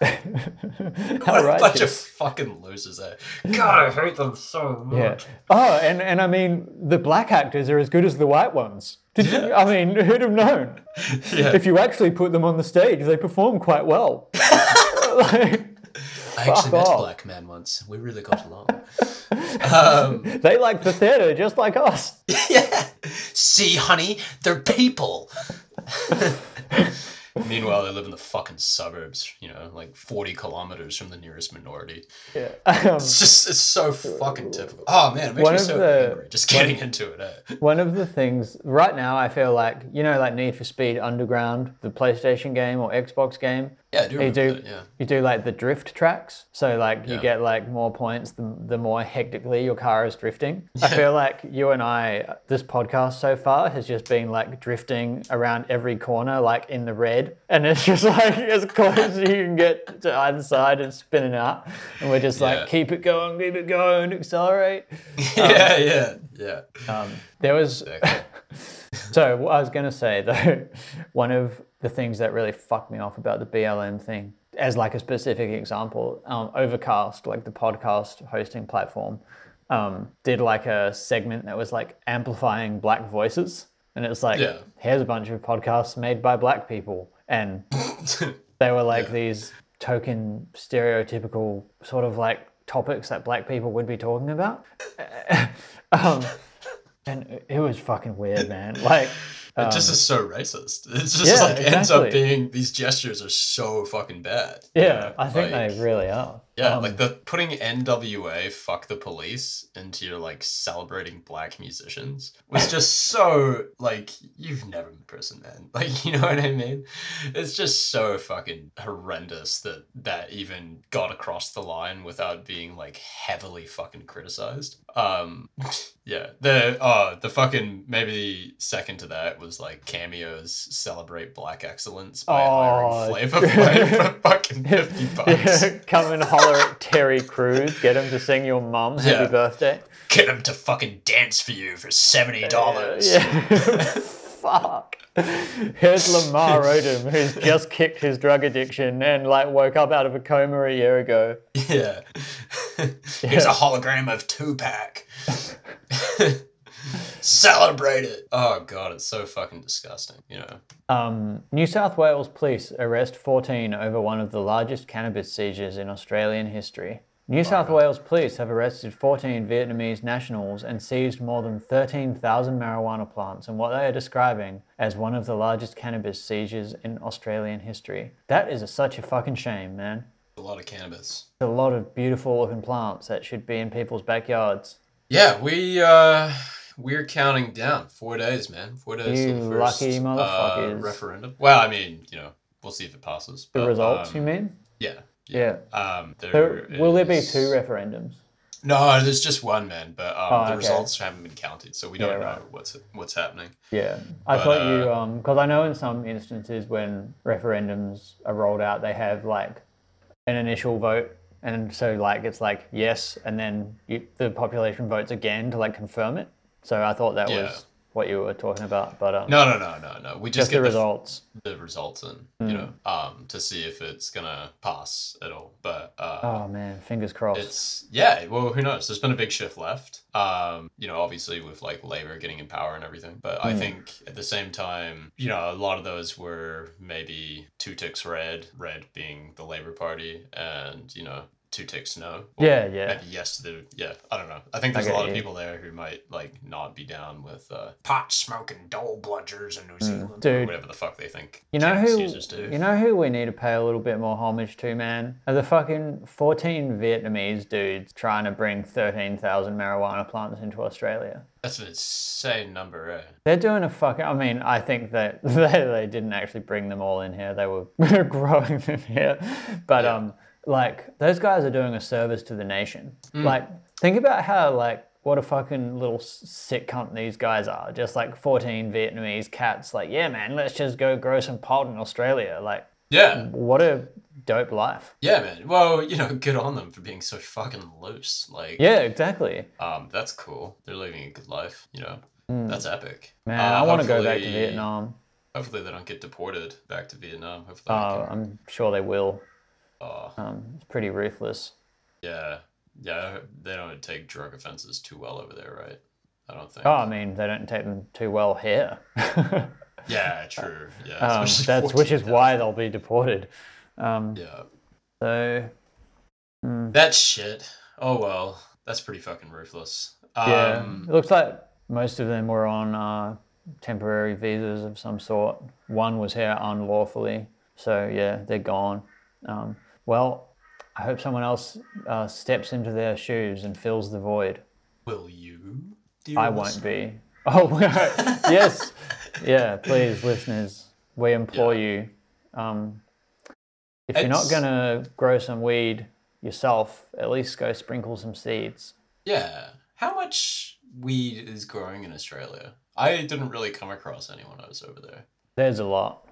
[SPEAKER 1] How
[SPEAKER 2] what a bunch of fucking losers there. God, I hate them so much.
[SPEAKER 1] Yeah. Oh, and, and I mean, the black actors are as good as the white ones. Did you? I mean, who'd have known?
[SPEAKER 2] Yeah.
[SPEAKER 1] If you actually put them on the stage, they perform quite well. Like,
[SPEAKER 3] I actually met
[SPEAKER 1] off.
[SPEAKER 3] a black man once. We really got along. um,
[SPEAKER 1] they like the theater just like us.
[SPEAKER 3] yeah. See, honey, they're people.
[SPEAKER 2] Meanwhile, they live in the fucking suburbs, you know, like 40 kilometers from the nearest minority.
[SPEAKER 1] Yeah. Um,
[SPEAKER 2] It's just, it's so fucking typical. Oh man, it makes
[SPEAKER 1] One
[SPEAKER 2] me so
[SPEAKER 1] the-
[SPEAKER 2] angry just getting into it. Eh?
[SPEAKER 1] One of the things right now, I feel like you know, like Need for Speed Underground, the PlayStation game or Xbox game.
[SPEAKER 2] Yeah, I do
[SPEAKER 1] You do,
[SPEAKER 2] that, yeah.
[SPEAKER 1] you do like the drift tracks, so like you
[SPEAKER 2] Yeah.
[SPEAKER 1] get like more points the, the more hectically your car is drifting. I feel like you and I, this podcast so far has just been like drifting around every corner, like in the red, and it's just like as close as you can get to either side and spinning out, and we're just
[SPEAKER 2] Yeah.
[SPEAKER 1] like keep it going, keep it going, accelerate.
[SPEAKER 2] yeah, yeah, yeah.
[SPEAKER 1] Um, there was. So what I was going to say though, one of the things that really fucked me off about the BLM thing, as like a specific example, um, Overcast, like the podcast hosting platform, um, did like a segment that was like amplifying black voices, and it's like,
[SPEAKER 2] Yeah.
[SPEAKER 1] here's a bunch of podcasts made by black people, and they were like
[SPEAKER 2] Yeah.
[SPEAKER 1] these token stereotypical sort of like topics that black people would be talking about. um, and it was fucking weird, man. Like,
[SPEAKER 2] It just
[SPEAKER 1] um,
[SPEAKER 2] is so racist. It's just
[SPEAKER 1] yeah,
[SPEAKER 2] like ends up being these gestures are so fucking bad. you
[SPEAKER 1] yeah,
[SPEAKER 2] know?
[SPEAKER 1] I think
[SPEAKER 2] Like,
[SPEAKER 1] they really are.
[SPEAKER 2] Yeah,
[SPEAKER 1] Um,
[SPEAKER 2] like the putting NWA fuck the police into your like celebrating black musicians was just so like you've never been a person, man. Like you know what I mean? It's just so fucking horrendous that that even got across the line without being like heavily fucking criticized. Um yeah, the uh the fucking maybe second to that was like cameos celebrate black excellence by
[SPEAKER 1] Oh,
[SPEAKER 2] hiring Flavor Flav for fucking 50 bucks.
[SPEAKER 1] Yeah, come and holler at Terry Crews, get him to sing your mum happy
[SPEAKER 2] Yeah.
[SPEAKER 1] birthday.
[SPEAKER 3] Get him to fucking dance for you for seventy dollars.
[SPEAKER 1] Yeah. Fuck. Here's Lamar Odom, who's just kicked his drug addiction and like woke up out of a coma a year ago.
[SPEAKER 2] Yeah.
[SPEAKER 3] Here's a hologram of Tupac. Celebrate it.
[SPEAKER 2] oh god, it's so fucking disgusting. You know.
[SPEAKER 1] Um, New South Wales police arrest 14 over one of the largest cannabis seizures in Australian history. New South Wales police have arrested 14 Vietnamese nationals and seized more than 13,000 marijuana plants in what they are describing as one of the largest cannabis seizures in Australian history. That is a, such a fucking shame, man.
[SPEAKER 2] A lot of cannabis.
[SPEAKER 1] A lot of beautiful looking plants that should be in people's backyards.
[SPEAKER 2] Yeah, we uh we're counting down. Four days, man. Four days
[SPEAKER 1] You
[SPEAKER 2] to the first
[SPEAKER 1] lucky
[SPEAKER 2] uh,
[SPEAKER 1] motherfuckers.
[SPEAKER 2] referendum. Well, I mean, you know, we'll see if it passes.
[SPEAKER 1] The results,
[SPEAKER 2] um,
[SPEAKER 1] you mean?
[SPEAKER 2] Yeah.
[SPEAKER 1] Yeah.
[SPEAKER 2] Um,
[SPEAKER 1] So
[SPEAKER 2] there
[SPEAKER 1] will there be two referendums?
[SPEAKER 2] No, there's just one, man. But um,
[SPEAKER 1] Oh,
[SPEAKER 2] the
[SPEAKER 1] okay.
[SPEAKER 2] results haven't been counted, so we don't
[SPEAKER 1] Yeah,
[SPEAKER 2] know what's what's happening.
[SPEAKER 1] Yeah, I
[SPEAKER 2] But,
[SPEAKER 1] thought you
[SPEAKER 2] uh,
[SPEAKER 1] um because I know in some instances when referendums are rolled out, they have like an initial vote, and so like it's like yes, and then you, the population votes again to like confirm it. So I thought that
[SPEAKER 2] Yeah.
[SPEAKER 1] was what you were talking about, but um,
[SPEAKER 2] No, no, no, no, no. We
[SPEAKER 1] just
[SPEAKER 2] just, get the,
[SPEAKER 1] results.
[SPEAKER 2] the results and
[SPEAKER 1] Mm.
[SPEAKER 2] you know, um, to see if it's gonna pass at all. But uh,
[SPEAKER 1] Oh man, fingers crossed.
[SPEAKER 2] it's yeah. Well, who knows? There's been a big shift left. Um, you know, obviously with like Labor getting in power and everything. But I
[SPEAKER 1] Mm.
[SPEAKER 2] think at the same time, you know, a lot of those were maybe two ticks red, red being the Labor Party, and you know, two ticks no. Or
[SPEAKER 1] Yeah, yeah.
[SPEAKER 2] Maybe yes to the yeah. I don't know. I think there's
[SPEAKER 1] I
[SPEAKER 2] a lot of people there who might like not be down with uh,
[SPEAKER 3] Pot smoking dole bludgers in New Zealand.
[SPEAKER 2] or
[SPEAKER 1] Dude,
[SPEAKER 2] whatever the fuck they think.
[SPEAKER 1] You know who? You know who we need to pay a little bit more homage to, man? Are the fucking fourteen Vietnamese dudes trying to bring thirteen thousand marijuana plants into Australia.
[SPEAKER 2] That's an insane number, eh?
[SPEAKER 1] They're doing a fucking. I mean, I think that they, they didn't actually bring them all in here. They were growing them here, but
[SPEAKER 2] Yeah.
[SPEAKER 1] um, like those guys are doing a service to the nation.
[SPEAKER 2] Mm.
[SPEAKER 1] Like, think about how like what a fucking little sick cunt these guys are. Just like fourteen Vietnamese cats. Like, yeah, man, let's just go grow some pot in Australia. Like,
[SPEAKER 2] Yeah,
[SPEAKER 1] what a dope life.
[SPEAKER 2] yeah, man. Well, you know, good on them for being so fucking loose. Like,
[SPEAKER 1] Yeah, exactly.
[SPEAKER 2] um, that's cool. They're living a good life. You know,
[SPEAKER 1] Mm.
[SPEAKER 2] that's epic.
[SPEAKER 1] Man,
[SPEAKER 2] Uh,
[SPEAKER 1] I want to go back to Vietnam.
[SPEAKER 2] Hopefully, they don't get deported back to Vietnam. Hopefully, they can,
[SPEAKER 1] I'm sure they will.
[SPEAKER 2] Uh,
[SPEAKER 1] Um, it's pretty ruthless.
[SPEAKER 2] yeah, yeah. They don't take drug offenses too well over there, right? I don't think.
[SPEAKER 1] Oh, I mean, they don't take them too well here.
[SPEAKER 2] Yeah, true. Yeah,
[SPEAKER 1] um, that's which is
[SPEAKER 2] 14,000.
[SPEAKER 1] why they'll be deported. Um,
[SPEAKER 2] Yeah,
[SPEAKER 1] So, mm,
[SPEAKER 2] that shit. Oh well, that's pretty fucking ruthless. Um,
[SPEAKER 1] yeah, it looks like most of them were on uh, temporary visas of some sort. One was here unlawfully, so yeah, they're gone. Um, well, I hope someone else uh, steps into their shoes and fills the void.
[SPEAKER 2] Will you?
[SPEAKER 1] I won't be. Oh, yes. Yeah, please, listeners, we implore you. Um, if you're not going to grow some weed yourself, at least go sprinkle some seeds.
[SPEAKER 2] Yeah. How much weed is growing in Australia? I didn't really come across anyone I was over there.
[SPEAKER 1] There's a lot.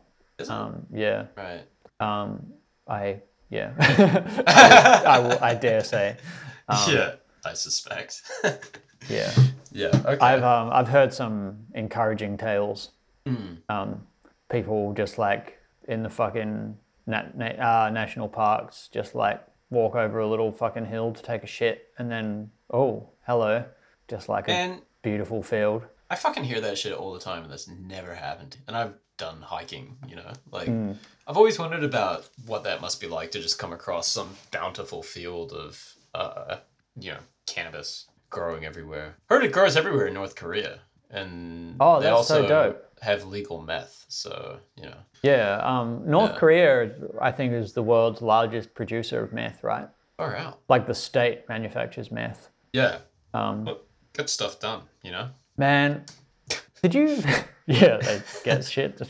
[SPEAKER 1] Um, yeah.
[SPEAKER 2] right.
[SPEAKER 1] Um, I, yeah. I, I, will, I dare say. Um,
[SPEAKER 2] yeah, I suspect.
[SPEAKER 1] Yeah.
[SPEAKER 2] yeah. Okay.
[SPEAKER 1] I've, um, I've heard some encouraging tales.
[SPEAKER 2] Hmm.
[SPEAKER 1] um, people just like in the fucking nat- na- uh, national parks just like walk over a little fucking hill to take a shit and then oh hello just like a
[SPEAKER 2] And
[SPEAKER 1] beautiful field
[SPEAKER 2] I fucking hear that shit all the time, and that's never happened. And I've done hiking, you know, like I've always wondered about what that must be like to just come across some bountiful field of, uh, you know, cannabis growing everywhere. Heard it grows everywhere in North Korea, and
[SPEAKER 1] Oh,
[SPEAKER 2] they
[SPEAKER 1] that's so
[SPEAKER 2] also
[SPEAKER 1] dope.
[SPEAKER 2] have legal meth. So you know,
[SPEAKER 1] yeah um, north
[SPEAKER 2] Yeah.
[SPEAKER 1] korea i think is the world's largest producer of meth right
[SPEAKER 2] far out.
[SPEAKER 1] like the state manufactures meth
[SPEAKER 2] Yeah,
[SPEAKER 1] um,
[SPEAKER 2] well, get stuff done. You know.
[SPEAKER 1] Man did you yeah they get shit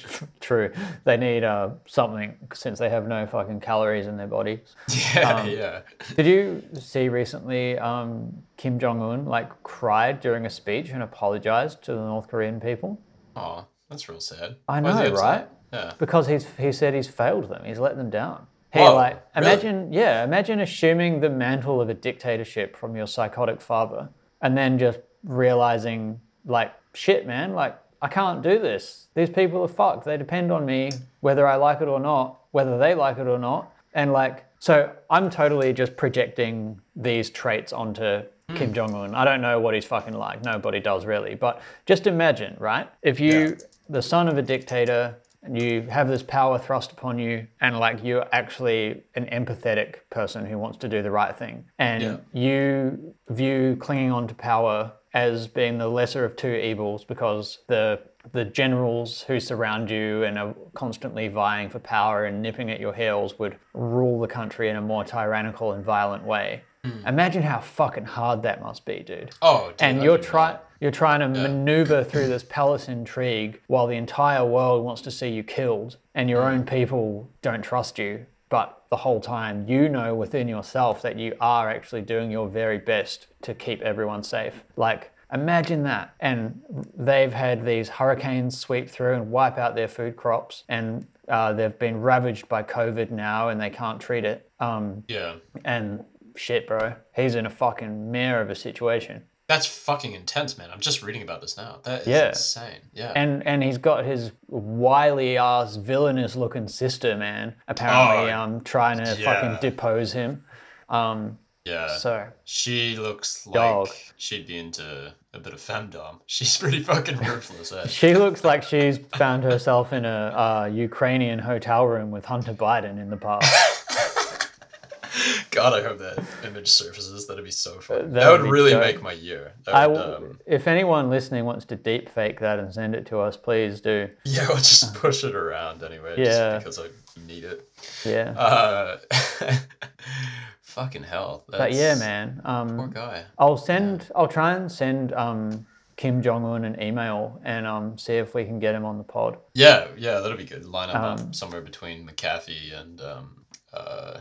[SPEAKER 1] true they need uh, something since they have no fucking calories in their bodies
[SPEAKER 2] Yeah,
[SPEAKER 1] Um,
[SPEAKER 2] yeah.
[SPEAKER 1] Did you see recently um, Kim Jong Un like cried during a speech and apologized to the North Korean people
[SPEAKER 2] Oh, that's real sad.
[SPEAKER 1] I know,
[SPEAKER 2] upset?
[SPEAKER 1] right?
[SPEAKER 2] Yeah.
[SPEAKER 1] because he's he said he's failed them. He's let them down. He
[SPEAKER 2] Whoa,
[SPEAKER 1] like
[SPEAKER 2] really?
[SPEAKER 1] imagine yeah imagine assuming the mantle of a dictatorship from your psychotic father and then just realizing like shit man like I can't do this. These people are fucked. They depend on me whether I like it or not, whether they like it or not. And like so I'm totally just projecting these traits onto
[SPEAKER 2] Hmm.
[SPEAKER 1] Kim Jong Un. I don't know what he's fucking like. Nobody does really. But just imagine, right? If you
[SPEAKER 2] Yeah.
[SPEAKER 1] the son of a dictator and you have this power thrust upon you and like you're actually an empathetic person who wants to do the right thing and
[SPEAKER 2] Yeah.
[SPEAKER 1] you view clinging on to power as being the lesser of two evils because the the generals who surround you and are constantly vying for power and nipping at your heels would rule the country in a more tyrannical and violent way. Imagine how fucking hard that must be, dude.
[SPEAKER 2] Oh, dude,
[SPEAKER 1] and
[SPEAKER 2] I
[SPEAKER 1] you're trying you're trying to maneuver through this palace intrigue while the entire world wants to see you killed and your own people don't trust you but the whole time you know within yourself that you are actually doing your very best to keep everyone safe. Like imagine that. And they've had these hurricanes sweep through and wipe out their food crops and uh, they've been ravaged by covid now and they can't treat it. Um,
[SPEAKER 2] Yeah.
[SPEAKER 1] and shit bro. He's in a fucking mare of a situation
[SPEAKER 2] That's fucking intense, man. I'm just reading about this now. That is
[SPEAKER 1] Yeah.
[SPEAKER 2] insane. Yeah.
[SPEAKER 1] and and he's got his wily ass villainous looking sister man apparently
[SPEAKER 2] Oh,
[SPEAKER 1] um trying to
[SPEAKER 2] yeah.
[SPEAKER 1] fucking depose him um
[SPEAKER 2] yeah.
[SPEAKER 1] so
[SPEAKER 2] she looks like
[SPEAKER 1] Dog.
[SPEAKER 2] she'd be into a bit of femdom. She's pretty fucking ruthless, eh?
[SPEAKER 1] she looks like she's found herself in a uh, Ukrainian hotel room with Hunter Biden in the past.
[SPEAKER 2] God, I hope that image surfaces. That'd be so fun.
[SPEAKER 1] that
[SPEAKER 2] That,
[SPEAKER 1] would
[SPEAKER 2] would really
[SPEAKER 1] dope.
[SPEAKER 2] make my year.
[SPEAKER 1] I
[SPEAKER 2] um,
[SPEAKER 1] if anyone listening wants to deep fake that and send it to us, please do.
[SPEAKER 2] yeah, I'll just push it around anyway,
[SPEAKER 1] Yeah.
[SPEAKER 2] just because I need it.
[SPEAKER 1] Yeah.
[SPEAKER 2] Uh, fucking hell. That's,
[SPEAKER 1] but yeah, man.
[SPEAKER 2] Poor
[SPEAKER 1] Um,
[SPEAKER 2] guy.
[SPEAKER 1] I'll send. I'll try and send um, Kim Jong Un an email and um, see if we can get him on the pod.
[SPEAKER 2] Yeah, yeah, that'd be good. Line him
[SPEAKER 1] Um,
[SPEAKER 2] up somewhere between McAfee and um, uh,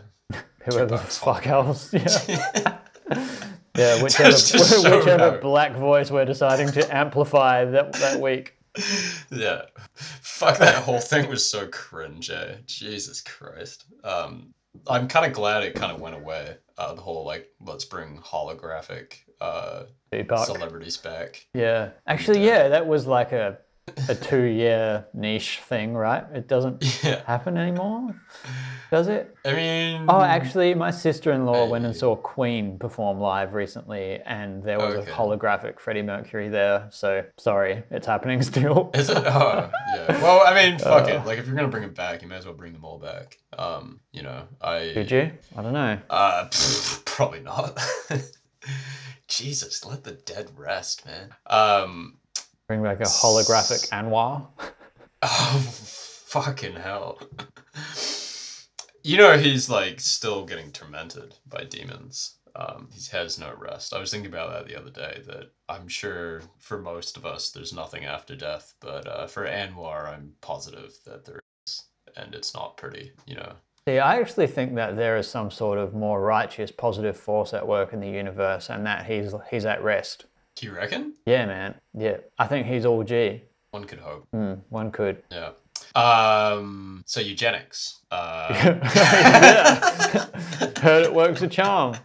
[SPEAKER 1] Whoever the fuck else. Yeah. yeah. Whichever,
[SPEAKER 2] show
[SPEAKER 1] whichever black voice we're deciding to amplify that that week.
[SPEAKER 2] yeah. Fuck that whole thing was so cringe, eh? Jesus Christ. Um I'm kinda glad it kinda went away. Uh the whole like let's bring holographic uh
[SPEAKER 1] Tupac.
[SPEAKER 2] celebrities back.
[SPEAKER 1] Yeah. Actually, yeah, that was like a a two year niche thing, right? It doesn't
[SPEAKER 2] Yeah.
[SPEAKER 1] happen anymore, does it?
[SPEAKER 2] I mean
[SPEAKER 1] Oh, actually, my sister-in-law went and saw Queen perform live recently, and there was
[SPEAKER 2] Okay.
[SPEAKER 1] a holographic Freddie Mercury there. So sorry, it's happening still.
[SPEAKER 2] Is it? Oh, yeah. Well, I mean, fuck
[SPEAKER 1] Uh.
[SPEAKER 2] it. Like, if you're gonna bring it back, you may as well bring them all back. Um, you know, I.
[SPEAKER 1] Did you? I don't know.
[SPEAKER 2] Uh, pff, probably not. Jesus, let the dead rest, man. Um,
[SPEAKER 1] Bring back a holographic Anwar.
[SPEAKER 2] Oh, fucking hell. you know, he's like still getting tormented by demons. Um, he has no rest. I was thinking about that the other day. That I'm sure for most of us, there's nothing after death, but uh, for Anwar, I'm positive that there is, and it's not pretty. You know.
[SPEAKER 1] See, I actually think that there is some sort of more righteous, positive force at work in the universe, and that he's he's at rest.
[SPEAKER 2] Do you reckon?
[SPEAKER 1] Yeah, man. Yeah, I think he's all G.
[SPEAKER 2] One could hope.
[SPEAKER 1] Hmm, one could.
[SPEAKER 2] Yeah. Um. So eugenics. Uh.
[SPEAKER 1] Heard it works a charm.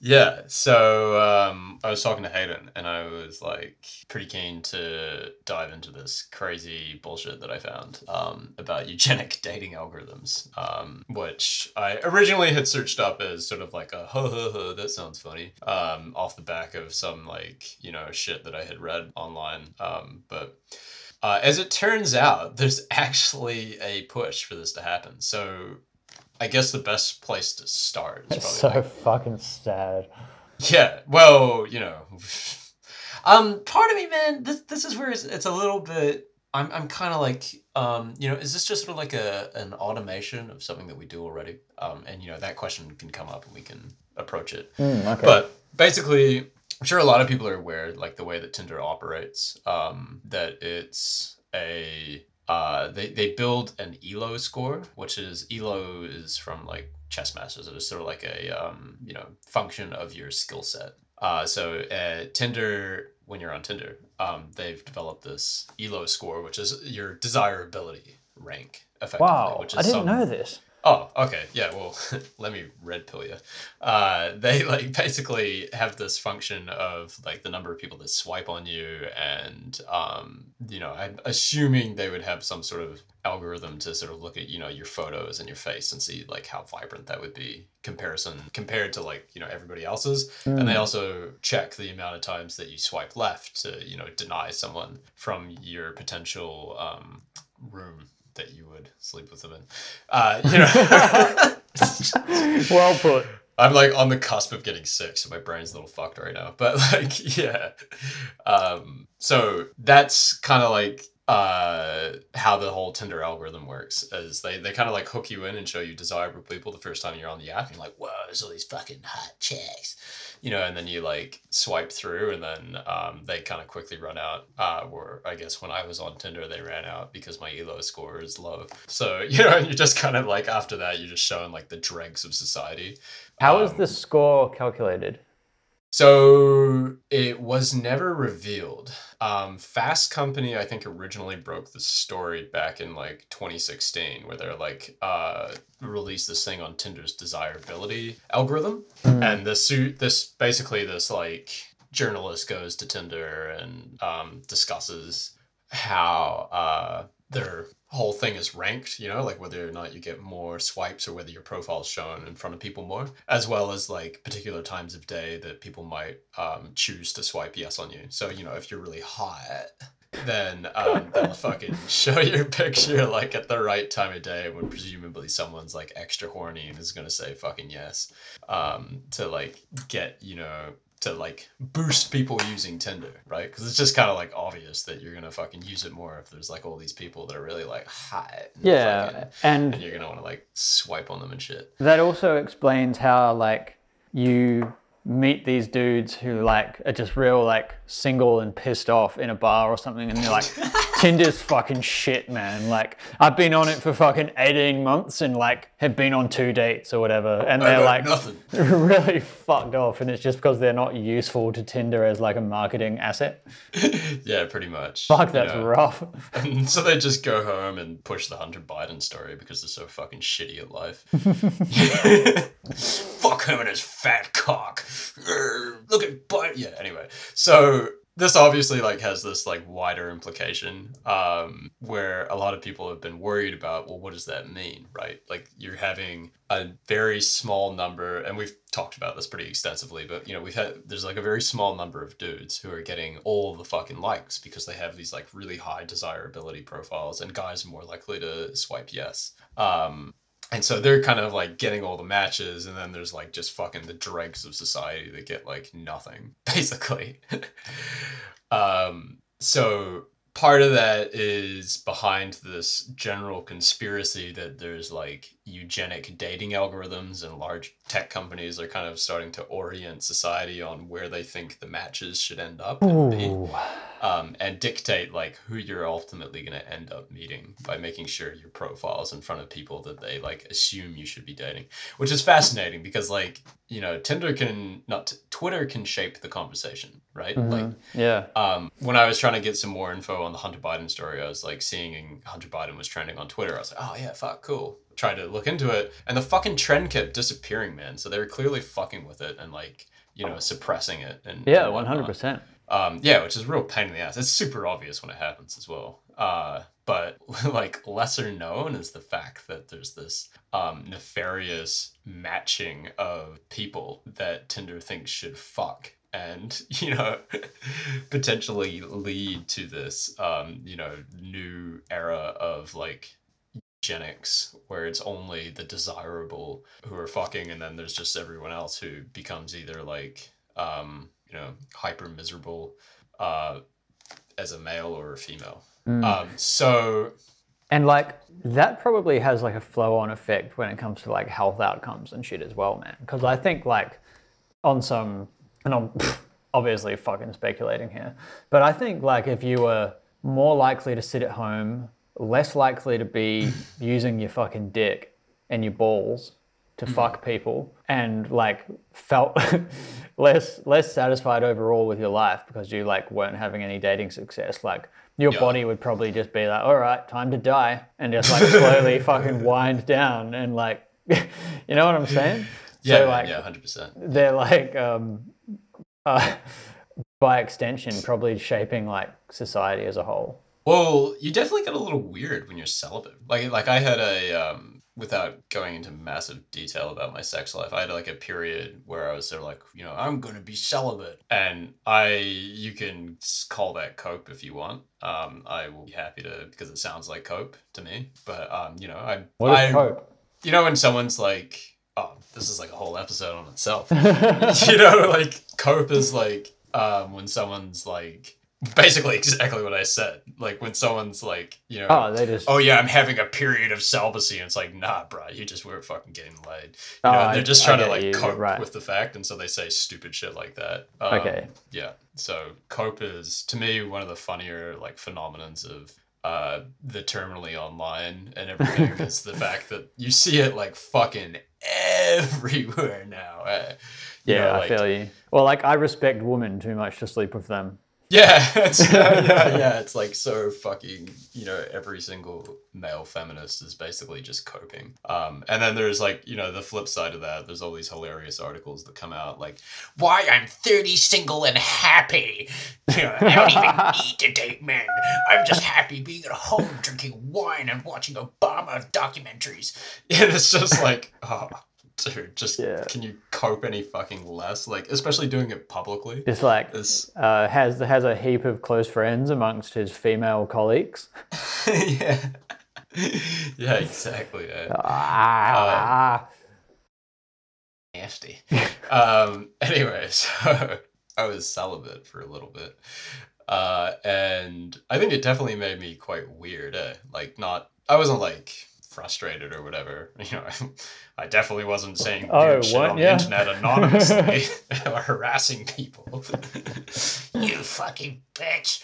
[SPEAKER 2] yeah. So um, I was talking to Hayden, and I was like pretty keen to dive into this crazy bullshit that I found um, about eugenic dating algorithms, um, which I originally had searched up as sort of like a ho ho ho that sounds funny, um, off the back of some like you know shit that I had read online, um, but. Uh, as it turns out, there's actually a push for this to happen. So I guess the best place to start is
[SPEAKER 1] so fucking sad.
[SPEAKER 2] yeah. Well, you know, um, part of me, man, this this is where it's, it's a little bit. I'm I'm kind of like, um, you know, is this just sort of like a an automation of something that we do already? Um, and you know, that question can come up and we can approach it.
[SPEAKER 1] Hmm, okay.
[SPEAKER 2] But basically, I'm sure a lot of people are aware, like the way that Tinder operates, um, that it's a uh, they they build an Elo score, which is Elo is from like chess masters. It is sort of like a um, you know function of your skill set. Uh, so uh, Tinder, when you're on Tinder, um, they've developed this Elo score, which is your desirability rank. Effectively,
[SPEAKER 1] wow,
[SPEAKER 2] which is
[SPEAKER 1] I didn't
[SPEAKER 2] some-
[SPEAKER 1] know this.
[SPEAKER 2] Oh, okay. Yeah, well, let me red pill you. Uh, they like basically have this function of like the number of people that swipe on you, and um, you know, I'm assuming they would have some sort of algorithm to sort of look at you know your photos and your face and see like how vibrant that would be comparison compared to like you know everybody else's, and they also check the amount of times that you swipe left to you know deny someone from your potential um, room that you would sleep with them in. Uh, you know,
[SPEAKER 1] well put.
[SPEAKER 2] I'm like on the cusp of getting sick, so my brain's a little fucked right now. But like, yeah. Um, so that's kind of like uh, how the whole Tinder algorithm works. Is they they kind of like hook you in and show you desirable people the first time you're on the app. And you're like, whoa, there's all these fucking hot chicks. You know, and then you like swipe through, and then um, they kind of quickly run out. Uh, or I guess when I was on Tinder, they ran out because my elo score is low. So you know, you're just kind of like after that, you're just showing like the dregs of society.
[SPEAKER 1] How is
[SPEAKER 2] Um,
[SPEAKER 1] the score calculated?
[SPEAKER 2] So it was never revealed. Um, Fast Company, I think, originally broke the story back in like 2016, where they're like uh, released this thing on Tinder's desirability algorithm, and this suit, this basically this like journalist goes to Tinder and um, discusses how uh, their whole thing is ranked, you know, like whether or not you get more swipes or whether your profile's shown in front of people more, as well as like particular times of day that people might um, choose to swipe yes on you. So, you know, if you're really hot, then um, they'll fucking show your picture like at the right time of day when presumably someone's like extra horny and is gonna say fucking yes um, to like get, you know, to like boost people using Tinder, right? Because it's just kind of like obvious that you're gonna fucking use it more if there's like all these people that are really like hot. and
[SPEAKER 1] Yeah,
[SPEAKER 2] fucking-
[SPEAKER 1] and
[SPEAKER 2] and you're gonna want to like swipe on them and shit.
[SPEAKER 1] that also explains how like you meet these dudes who like are just real like single and pissed off in a bar or something and they're like tinder's fucking shit man like i've been on it for fucking 18 months and like have been on two dates or whatever and they're like
[SPEAKER 2] nothing.
[SPEAKER 1] really fucked off and it's just because they're not useful to tinder as like a marketing asset
[SPEAKER 2] Yeah, pretty much.
[SPEAKER 1] fuck that's
[SPEAKER 2] know?
[SPEAKER 1] rough
[SPEAKER 2] And so they just go home and push the Hunter Biden story because they're so fucking shitty at life. Fuck him and his fat cock. Look at Biden. Yeah. Anyway, so this obviously like has this like wider implication um, where a lot of people have been worried about well what does that mean right? Like you're having a very small number and we've talked about this pretty extensively but you know we've had there's like a very small number of dudes who are getting all the fucking likes because they have these like really high desirability profiles and guys are more likely to swipe yes. Um, and so they're kind of like getting all the matches, and then there's like just fucking the dregs of society that get like nothing, basically. um, so part of that is behind this general conspiracy that there's like eugenic dating algorithms and large tech companies are kind of starting to orient society on where they think the matches should end up and be um, and dictate like who you're ultimately going to end up meeting by making sure your profile's in front of people that they like assume you should be dating which is fascinating because like you know tinder can not t- twitter can shape the conversation right like
[SPEAKER 1] Mhm. Yeah.
[SPEAKER 2] um, when I was trying to get some more info on the Hunter Biden story, I was like seeing Hunter Biden was trending on Twitter. I was like, oh yeah, fuck, cool. Tried to look into it, and the fucking trend kept disappearing, man. So they were clearly fucking with it and like you know suppressing it and
[SPEAKER 1] Yeah, one hundred percent.
[SPEAKER 2] Um, yeah, which is a real pain in the ass. It's super obvious when it happens as well. Uh, but like lesser known is the fact that there's this um, nefarious matching of people that Tinder thinks should fuck and you know potentially lead to this um, you know new era of like eugenics where it's only the desirable who are fucking and then there's just everyone else who becomes either like um, you know hyper miserable uh, as a male or a female
[SPEAKER 1] Mm.
[SPEAKER 2] um, so
[SPEAKER 1] And like that probably has like a flow on effect when it comes to like health outcomes and shit as well, man. Because I think like on some, and I'm obviously fucking speculating here, but I think like if you were more likely to sit at home, less likely to be using your fucking dick and your balls to fuck people, and like felt less less satisfied overall with your life because you like weren't having any dating success, like your
[SPEAKER 2] Yeah.
[SPEAKER 1] body would probably just be like, all right, time to die, and just like slowly fucking wind down and like, you know what I'm saying?
[SPEAKER 2] yeah
[SPEAKER 1] So like
[SPEAKER 2] yeah 100%
[SPEAKER 1] they're like, um, uh, by extension, probably shaping like society as a whole.
[SPEAKER 2] Well, you definitely get a little weird when you're celibate. Like, like I had a um, without going into massive detail about my sex life, I had like a period where I was sort of like, you know, I'm gonna be celibate, and I, you can call that cope if you want. Um, I will be happy to because it sounds like cope to me. But um, you know, I,
[SPEAKER 1] What is
[SPEAKER 2] I,
[SPEAKER 1] cope?
[SPEAKER 2] you know, when someone's like, oh, this is like a whole episode on itself. you know, like cope is like um, when someone's like basically exactly what I said. Like when someone's like, you know,
[SPEAKER 1] Oh, they just.
[SPEAKER 2] oh yeah, I'm having a period of celibacy, and it's like, nah, bro, you just weren't fucking getting laid. You
[SPEAKER 1] Oh,
[SPEAKER 2] know,
[SPEAKER 1] I-
[SPEAKER 2] they're just
[SPEAKER 1] I
[SPEAKER 2] trying to like
[SPEAKER 1] you,
[SPEAKER 2] cope
[SPEAKER 1] right.
[SPEAKER 2] with the fact, and so they say stupid shit like that. Um,
[SPEAKER 1] Okay.
[SPEAKER 2] Yeah. So cope is to me one of the funnier like phenomenons of uh the terminally online and everything is the fact that you see it like fucking everywhere now. eh?
[SPEAKER 1] Yeah,
[SPEAKER 2] know,
[SPEAKER 1] I feel you. Well, like I respect women too much to sleep with them.
[SPEAKER 2] Yeah, it's, yeah, yeah, yeah. It's like so fucking, you know, every single male feminist is basically just coping. Um, and then there's like, you know, the flip side of that, there's all these hilarious articles that come out like,
[SPEAKER 3] Why I'm 30 single and happy. You know, I don't even need to date men. I'm just happy being at home drinking wine and watching Obama documentaries.
[SPEAKER 2] and it's just like, oh, dude, just
[SPEAKER 1] Yeah.
[SPEAKER 2] can you cope any fucking less? Like, especially doing it publicly.
[SPEAKER 1] Just like
[SPEAKER 2] This,
[SPEAKER 1] uh, has has a heap of close friends amongst his female colleagues.
[SPEAKER 2] yeah. yeah, exactly. yeah.
[SPEAKER 1] Ah,
[SPEAKER 2] nasty. um, anyway, so I was celibate for a little bit. Uh, and I think it definitely made me quite weird. Eh? Like, not, I wasn't like frustrated or whatever. You know, I definitely wasn't saying
[SPEAKER 1] Oh,
[SPEAKER 2] shit on the
[SPEAKER 1] Yeah.
[SPEAKER 2] internet anonymously or harassing people.
[SPEAKER 3] You fucking bitch.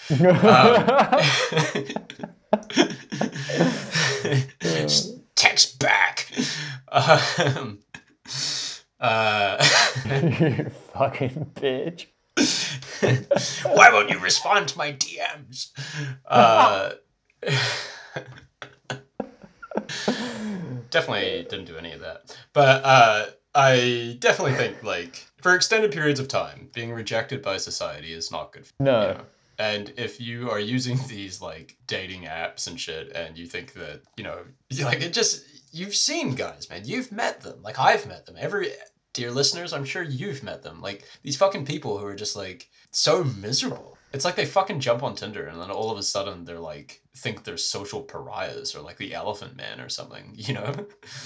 [SPEAKER 2] Um, text back. Um, uh,
[SPEAKER 1] you fucking bitch.
[SPEAKER 3] Why won't you respond to my DMs?
[SPEAKER 2] uh, definitely didn't do any of that. But uh, I definitely think, like, for extended periods of time, being rejected by society is not good. For
[SPEAKER 1] No.
[SPEAKER 2] you know? And if you are using these like dating apps and shit, and you think that you know, like it just you've seen guys, man, you've met them. Like I've met them. Every dear listeners, I'm sure you've met them. Like these fucking people who are just like so miserable. It's like they fucking jump on Tinder and then all of a sudden they're like think they're social pariahs or like the Elephant Man or something. You know?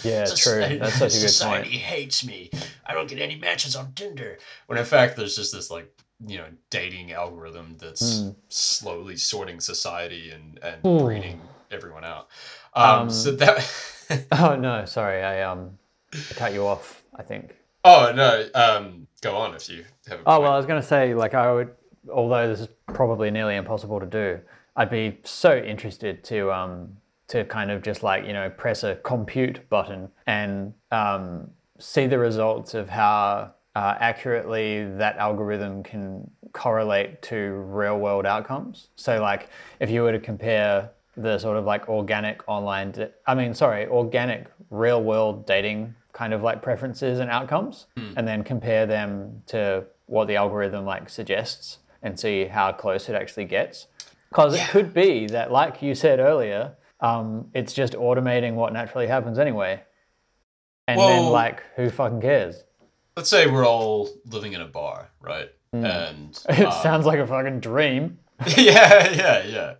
[SPEAKER 1] Yeah, true. That's such a good
[SPEAKER 3] Society
[SPEAKER 1] point.
[SPEAKER 3] hates me. I don't get any matches on Tinder.
[SPEAKER 2] when in fact there's just this like you know dating algorithm that's
[SPEAKER 1] Mm.
[SPEAKER 2] slowly sorting society and and
[SPEAKER 1] Ooh.
[SPEAKER 2] breeding everyone out. Um,
[SPEAKER 1] Um,
[SPEAKER 2] so that.
[SPEAKER 1] Oh no, sorry, I um I cut you off. I think.
[SPEAKER 2] oh no. Um, go on if you have. A
[SPEAKER 1] Oh
[SPEAKER 2] point.
[SPEAKER 1] well, I was going to say like I would, although this is probably nearly impossible to do, I'd be so interested to um to kind of just like you know press a compute button and um see the results of how uh, accurately that algorithm can correlate to real world outcomes. So like if you were to compare the sort of like organic online, da- I mean sorry, organic real world dating kind of like preferences and outcomes, and then compare them to what the algorithm like suggests and see how close it actually gets. Because it could be that, like you said earlier, um, it's just automating what naturally happens anyway. And then, like, who fucking cares?
[SPEAKER 2] Let's say we're all living in a bar, right? And
[SPEAKER 1] It
[SPEAKER 2] uh,
[SPEAKER 1] sounds like a fucking dream.
[SPEAKER 2] yeah, yeah, yeah.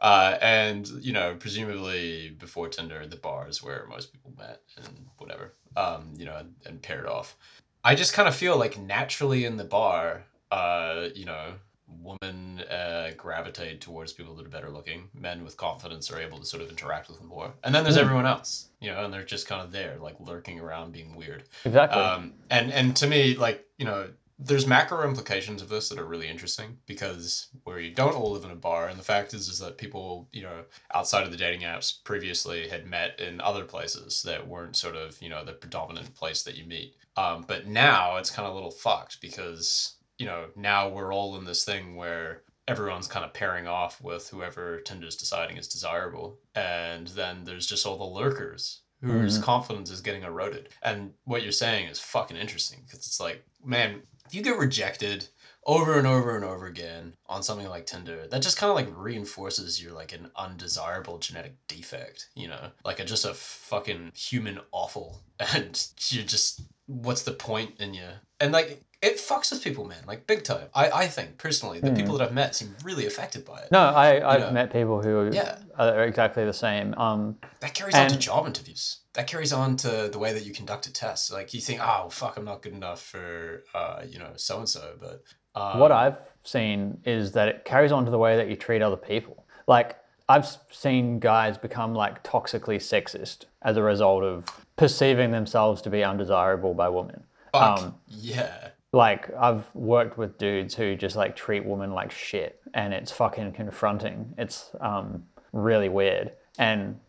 [SPEAKER 2] Uh, and you know, presumably before Tinder, the bar is where most people met and whatever. Um, you know, and, and paired off. I just kind of feel like naturally in the bar, uh, you know, women uh, gravitate towards people that are better looking. Men with confidence are able to sort of interact with them more. And then there's everyone else, you know, and they're just kind of there, like lurking around, being weird.
[SPEAKER 1] Exactly.
[SPEAKER 2] Um, and and to me, like you know, there's macro implications of this that are really interesting because where you don't all live in a bar, and the fact is is that people you know outside of the dating apps previously had met in other places that weren't sort of you know the predominant place that you meet. Um, but now it's kind of a little fucked because you know now we're all in this thing where everyone's kind of pairing off with whoever Tinder's deciding is desirable, and then there's just all the lurkers whose mm-hmm. confidence is getting eroded. And what you're saying is fucking interesting because it's like, man, if you get rejected over and over and over again on something like Tinder, that just kind of like reinforces you're like an undesirable genetic defect, you know, like a, just a fucking human offal, and you're just what's the point in you? And like it fucks with people, man, like big time. I I think personally, the people that I've met seem really affected by it.
[SPEAKER 1] no, I, I've
[SPEAKER 2] know.
[SPEAKER 1] met people who
[SPEAKER 2] Yeah.
[SPEAKER 1] are exactly the same. Um,
[SPEAKER 2] That carries on to job interviews. That carries on to the way that you conduct a test. Like you think, oh fuck, I'm not good enough for uh, you know so and so, but um,
[SPEAKER 1] what I've seen is that it carries on to the way that you treat other people. Like I've seen guys become like toxically sexist as a result of perceiving themselves to be undesirable by women.
[SPEAKER 2] fuck,
[SPEAKER 1] um,
[SPEAKER 2] yeah,
[SPEAKER 1] Like I've worked with dudes who just like treat women like shit, and it's fucking confronting. It's um, really weird. And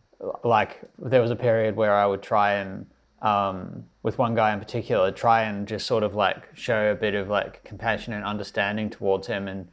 [SPEAKER 1] like there was a period where I would try and um, with one guy in particular, try and just sort of like show a bit of like compassion and understanding towards him, and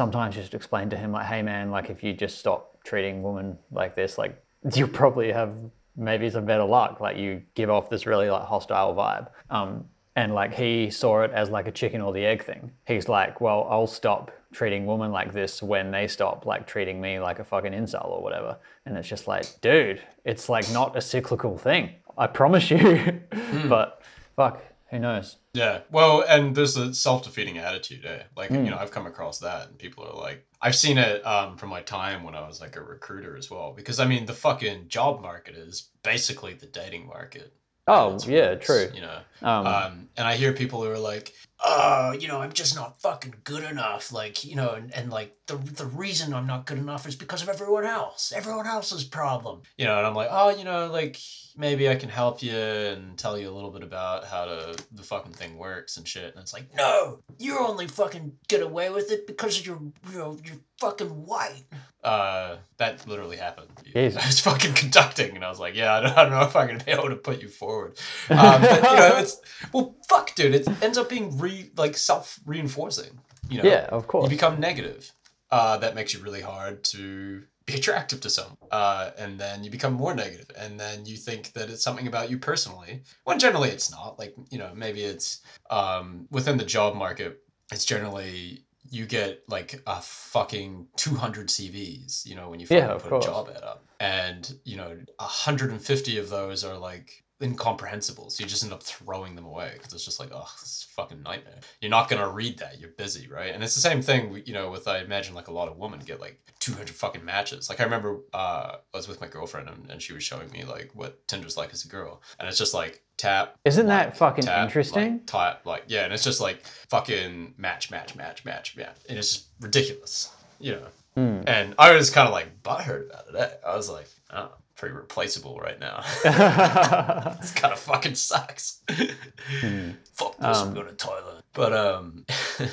[SPEAKER 1] sometimes just explain to him like, hey man, like if you just stop treating women like this, like you'll probably have maybe some better luck. Like you give off this really like hostile vibe. Um, and like he saw it as like a chicken or the egg thing. He's like, well, I'll stop treating women like this when they stop like treating me like a fucking incel or whatever. And it's just like, dude, it's like not a cyclical thing. I promise you. but fuck, who knows?
[SPEAKER 2] yeah. Well, and there's a self defeating attitude. Eh? Like
[SPEAKER 1] Hmm.
[SPEAKER 2] you know, I've come across that, and people are like, I've seen it um, from my time when I was like a recruiter as well. Because I mean, the fucking job market is basically the dating market.
[SPEAKER 1] Oh yeah, true.
[SPEAKER 2] You know,
[SPEAKER 1] Um,
[SPEAKER 2] um, and I hear people who are like,
[SPEAKER 3] uh, you know, I'm just not fucking good enough. Like, you know, and, and like the the reason I'm not good enough is because of everyone else. Everyone else's problem.
[SPEAKER 2] you know, and I'm like, oh, you know, like maybe I can help you and tell you a little bit about how to the fucking thing works and shit. And it's like,
[SPEAKER 3] No, you only fucking get away with it because you're you know you're fucking white.
[SPEAKER 2] uh, that literally happened.
[SPEAKER 1] Jesus.
[SPEAKER 2] I was fucking conducting, and I was like, yeah, I don't, I don't know if I'm gonna be able to put you forward. Um, but you know, it's well, fuck, dude. It ends up being re like self reinforcing. You know,
[SPEAKER 1] yeah, of course.
[SPEAKER 2] you become negative. Uh, that makes you really hard to be attractive to someone. Uh, and then you become more negative, and then you think that it's something about you personally. When generally it's not. Like you know, maybe it's um, within the job market. It's generally you get like a fucking 200 CVs, you know, when you
[SPEAKER 1] Yeah,
[SPEAKER 2] put
[SPEAKER 1] course.
[SPEAKER 2] a job ad up. And, you know, 150 of those are like incomprehensible. So you just end up throwing them away because it's just like, oh, this is a fucking nightmare. You're not gonna read that. You're busy, right? And it's the same thing, you know, with I imagine like a lot of women get like 200 fucking matches. Like I remember uh, I was with my girlfriend and, and she was showing me like what Tinder's like as a girl, and it's just like tap.
[SPEAKER 1] Isn't that fucking
[SPEAKER 2] tap,
[SPEAKER 1] interesting?
[SPEAKER 2] Like, tap, like yeah, and it's just like fucking match, match, match, match, match, and it's just ridiculous, you know.
[SPEAKER 1] Hmm.
[SPEAKER 2] And I was kind of like butthurt about it. I was like, oh, pretty replaceable right now. this kind of fucking sucks. Fuck this,
[SPEAKER 1] Um,
[SPEAKER 2] I'm going to Thailand. But um,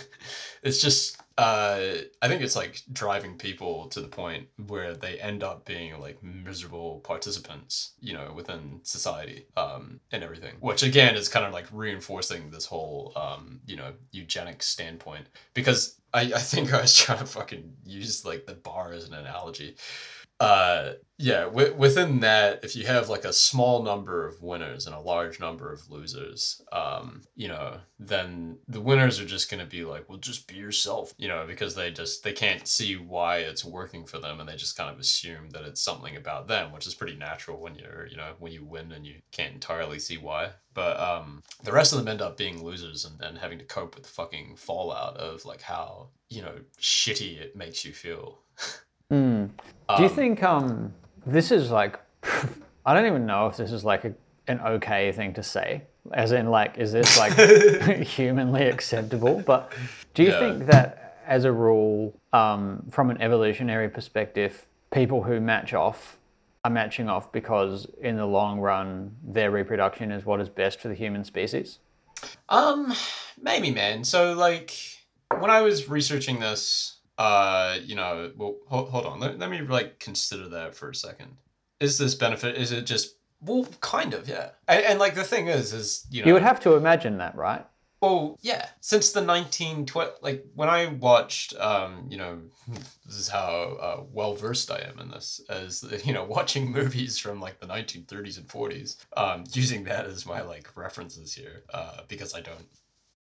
[SPEAKER 2] it's just, uh, I think it's like driving people to the point where they end up being like miserable participants, you know, within society um, and everything. Which again is kind of like reinforcing this whole, um, you know, eugenic standpoint. Because I, I think I was trying to fucking use like the bar as an analogy uh yeah w- within that if you have like a small number of winners and a large number of losers um you know then the winners are just going to be like well just be yourself you know because they just they can't see why it's working for them and they just kind of assume that it's something about them which is pretty natural when you're you know when you win and you can't entirely see why. But um the rest of them end up being losers and, and having to cope with the fucking fallout of like how you know shitty it makes you feel
[SPEAKER 1] Hmm. Do you
[SPEAKER 2] Um,
[SPEAKER 1] think um this is like I don't even know if this is like a, an okay thing to say. As in like is this like humanly acceptable? But do you
[SPEAKER 2] Yeah.
[SPEAKER 1] think that as a rule, um, from an evolutionary perspective, people who match off are matching off because in the long run their reproduction is what is best for the human species?
[SPEAKER 2] Um, maybe, man. So, like, when I was researching this, uh, you know, well, hold, hold on. Let, let me like consider that for a second. Is this benefit? Is it just well, kind of, yeah. And, and like the thing is, is you know,
[SPEAKER 1] You would have to imagine that, right?
[SPEAKER 2] well, yeah. Since the nineteen tw- like when I watched, um, you know, this is how uh, well versed I am in this, as you know, watching movies from like the nineteen thirties and forties, um, using that as my like references here, uh, because I don't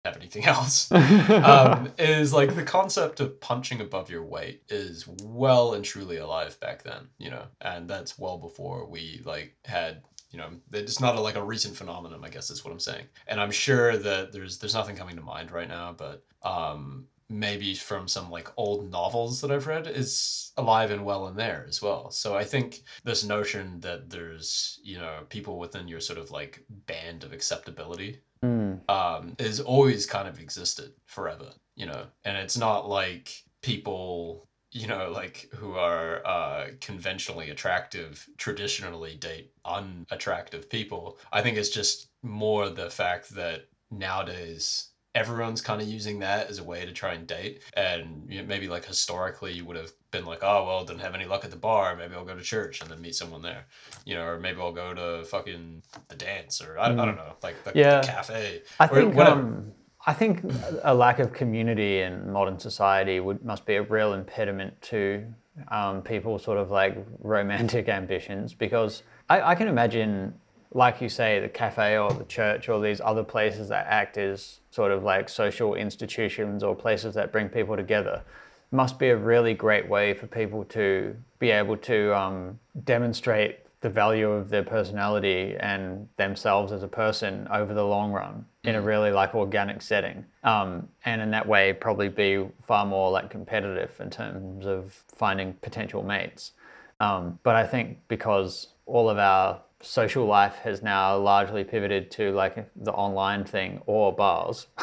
[SPEAKER 2] have anything else. um, is like the concept of punching above your weight is well and truly alive back then, you know, and that's well before we like had, you know, it's not a, like a recent phenomenon, I guess is what I'm saying. And I'm sure that there's there's nothing coming to mind right now, but um, maybe from some like old novels that I've read is alive and well in there as well. So I think this notion that there's you know people within your sort of like band of acceptability
[SPEAKER 1] Hmm.
[SPEAKER 2] um, is always kind of existed forever, you know, and it's not like people, you know, like who are uh, conventionally attractive traditionally date unattractive people. I think it's just more the fact that nowadays everyone's kind of using that as a way to try and date. And you know, maybe like historically you would have been like oh well didn't have any luck at the bar. Maybe i'll go to church and then meet someone there. You know or maybe i'll go to fucking the dance or i, I don't know like the,
[SPEAKER 1] Yeah.
[SPEAKER 2] the cafe
[SPEAKER 1] I think um, I think a lack of community in modern society would must be a real impediment to um, people sort of like romantic ambitions because I, I can imagine, like you say, the cafe or the church or these other places that act as sort of like social institutions or places that bring people together must be a really great way for people to be able to um, demonstrate the value of their personality and themselves as a person over the long run in a really like organic setting. Um, and in that way probably be far more like competitive in terms of finding potential mates. Um, but i think because all of our social life has now largely pivoted to like the online thing or bars.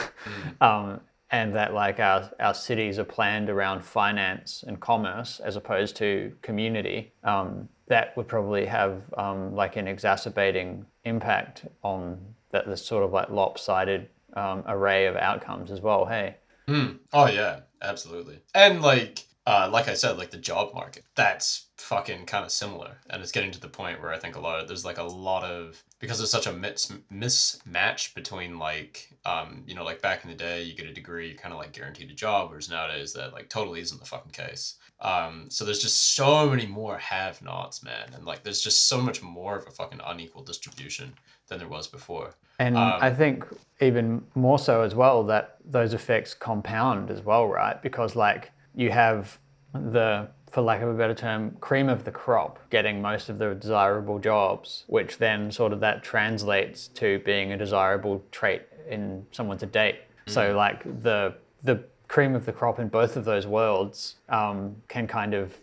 [SPEAKER 1] Um, and that like our, our cities are planned around finance and commerce as opposed to community. Um, that would probably have um, like an exacerbating impact on that this sort of like lopsided um, array of outcomes as well. Hey.
[SPEAKER 2] Mm. Oh yeah, absolutely. And like uh, like I said, like the job market, that's fucking kind of similar, and it's getting to the point where I think a lot of there's like a lot of because there's such a mis- mismatch between like um you know like back in the day you get a degree you're kind of like guaranteed a job, whereas nowadays that like totally isn't the fucking case. Um, so there's just so many more have-nots, man, and like there's just so much more of a fucking unequal distribution than there was before.
[SPEAKER 1] And I think even more so as well that those effects compound as well, right? Because like you have the for lack of a better term, cream of the crop, getting most of the desirable jobs, which then sort of that translates to being a desirable trait in someone to date. So like the the cream of the crop in both of those worlds um, can kind of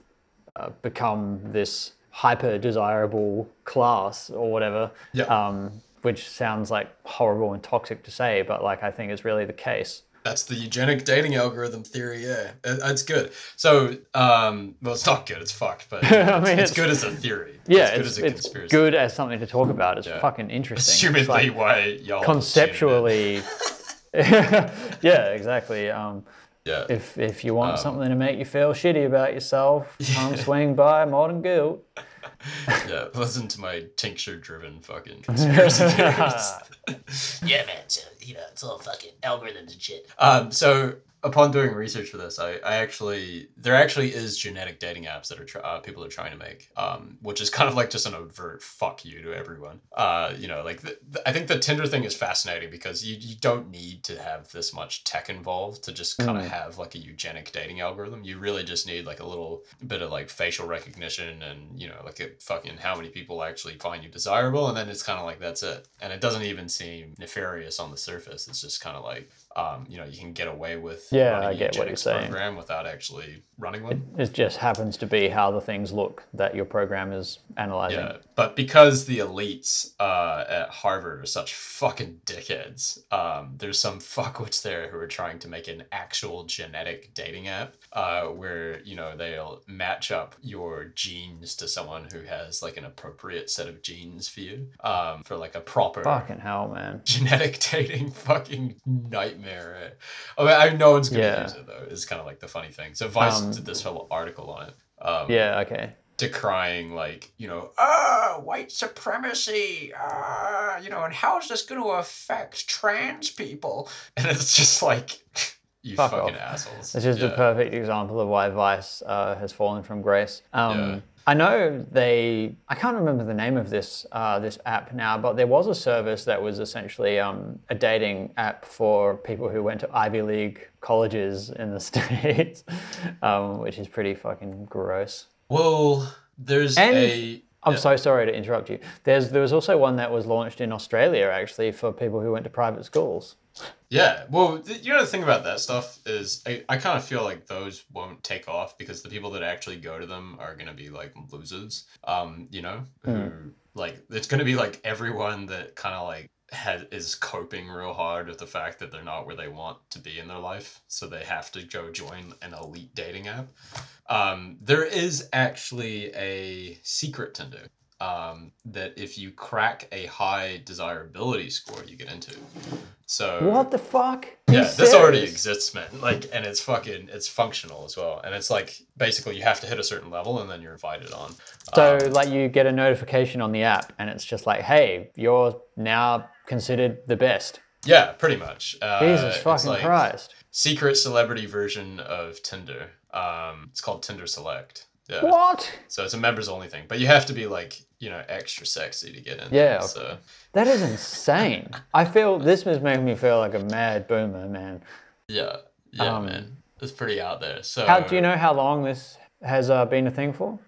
[SPEAKER 1] uh, become this hyper desirable class or whatever. Um, which sounds like horrible and toxic to say, but like I think it's really the case.
[SPEAKER 2] That's the eugenic dating algorithm theory. Yeah, It- it's good. So, um, well, it's not good. It's fucked, but
[SPEAKER 1] I mean,
[SPEAKER 2] it's,
[SPEAKER 1] it's-
[SPEAKER 2] good as a theory.
[SPEAKER 1] Yeah,
[SPEAKER 2] it's good
[SPEAKER 1] it's,
[SPEAKER 2] as a
[SPEAKER 1] good as something to talk about. It's
[SPEAKER 2] Yeah.
[SPEAKER 1] fucking interesting.
[SPEAKER 2] Assumedly,
[SPEAKER 1] like
[SPEAKER 2] why y'all
[SPEAKER 1] conceptually. yeah, exactly. Um,
[SPEAKER 2] Yeah.
[SPEAKER 1] if if you want
[SPEAKER 2] Um,
[SPEAKER 1] something to make you feel shitty about yourself, come swing by Modern Guilt.
[SPEAKER 2] yeah. Listen to my tincture-driven fucking conspiracy theories.
[SPEAKER 3] Yeah, man. So, you know, it's all fucking algorithms and shit.
[SPEAKER 2] Um, so upon doing research for this, I, I actually there actually is genetic dating apps that are try, uh, people are trying to make, um, which is kind of like just an overt fuck you to everyone. Uh, you know, like the, the- I think the Tinder thing is fascinating because you, you don't need to have this much tech involved to just kind of
[SPEAKER 1] Mm.
[SPEAKER 2] have like a eugenic dating algorithm. You really just need like a little bit of like facial recognition and you know like a fucking how many people actually find you desirable, and then it's kind of like that's it. And it doesn't even seem nefarious on the surface. It's just kind of like um, you know, you can get away with
[SPEAKER 1] Yeah,
[SPEAKER 2] running
[SPEAKER 1] I
[SPEAKER 2] a
[SPEAKER 1] get what you're
[SPEAKER 2] eugenics
[SPEAKER 1] saying.
[SPEAKER 2] program without actually running one.
[SPEAKER 1] It just happens to be how the things look that your program is analyzing.
[SPEAKER 2] Yeah, but because the elites uh, at Harvard are such fucking dickheads, um, there's some fuckwits there who are trying to make an actual genetic dating app uh, where you know they'll match up your genes to someone who has like an appropriate set of genes for you um, for like a proper
[SPEAKER 1] Fucking hell, man.
[SPEAKER 2] genetic dating fucking nightmare. I mean, I, no one's gonna
[SPEAKER 1] Yeah.
[SPEAKER 2] use it though. Is kind of like the funny thing. So Vice
[SPEAKER 1] Um,
[SPEAKER 2] did this whole article on it. Um,
[SPEAKER 1] Yeah, okay.
[SPEAKER 2] decrying like you know
[SPEAKER 3] Ah, white supremacy. Ah, you know, and how is this going to affect trans people?
[SPEAKER 2] and it's just like you
[SPEAKER 1] Fuck
[SPEAKER 2] fucking
[SPEAKER 1] off.
[SPEAKER 2] assholes
[SPEAKER 1] This is
[SPEAKER 2] yeah.
[SPEAKER 1] the perfect example of why Vice uh, has fallen from grace. Um,
[SPEAKER 2] Yeah.
[SPEAKER 1] I know they. I can't remember the name of this uh, this app now, but there was a service that was essentially um, a dating app for people who went to Ivy League colleges in the states, um, which is pretty fucking gross.
[SPEAKER 2] well there's
[SPEAKER 1] And-
[SPEAKER 2] a
[SPEAKER 1] I'm
[SPEAKER 2] Yeah.
[SPEAKER 1] so sorry to interrupt you. There's there was also one that was launched in Australia actually for people who went to private schools.
[SPEAKER 2] yeah well you know the thing about that stuff is i, I kind of feel like those won't take off because the people that actually go to them are going to be like losers um you know who like it's going to be like everyone that kind of like has, is coping real hard with the fact that they're not where they want to be in their life so they have to go join an elite dating app um, there is actually a secret tinder um, that if you crack a high desirability score you get into so
[SPEAKER 1] What the fuck? Are
[SPEAKER 2] yeah, this already exists, man. Like, and it's fucking, it's functional as well. And it's like basically you have to hit a certain level and then you're invited on.
[SPEAKER 1] So,
[SPEAKER 2] Um,
[SPEAKER 1] like, you get a notification on the app, and it's just like, "Hey, you're now considered the best."
[SPEAKER 2] yeah, pretty much. Uh,
[SPEAKER 1] Jesus fucking
[SPEAKER 2] like
[SPEAKER 1] Christ!
[SPEAKER 2] Secret celebrity version of Tinder. Um, it's called Tinder Select. Yeah.
[SPEAKER 1] What?
[SPEAKER 2] So it's a members only thing, but you have to be like, you know, extra sexy to get in.
[SPEAKER 1] Yeah, of
[SPEAKER 2] So
[SPEAKER 1] That is insane. I feel this is making me feel like a mad boomer, man.
[SPEAKER 2] yeah, yeah,
[SPEAKER 1] Um,
[SPEAKER 2] man, it's pretty out there. So
[SPEAKER 1] How do you know how long this has uh, been a thing for?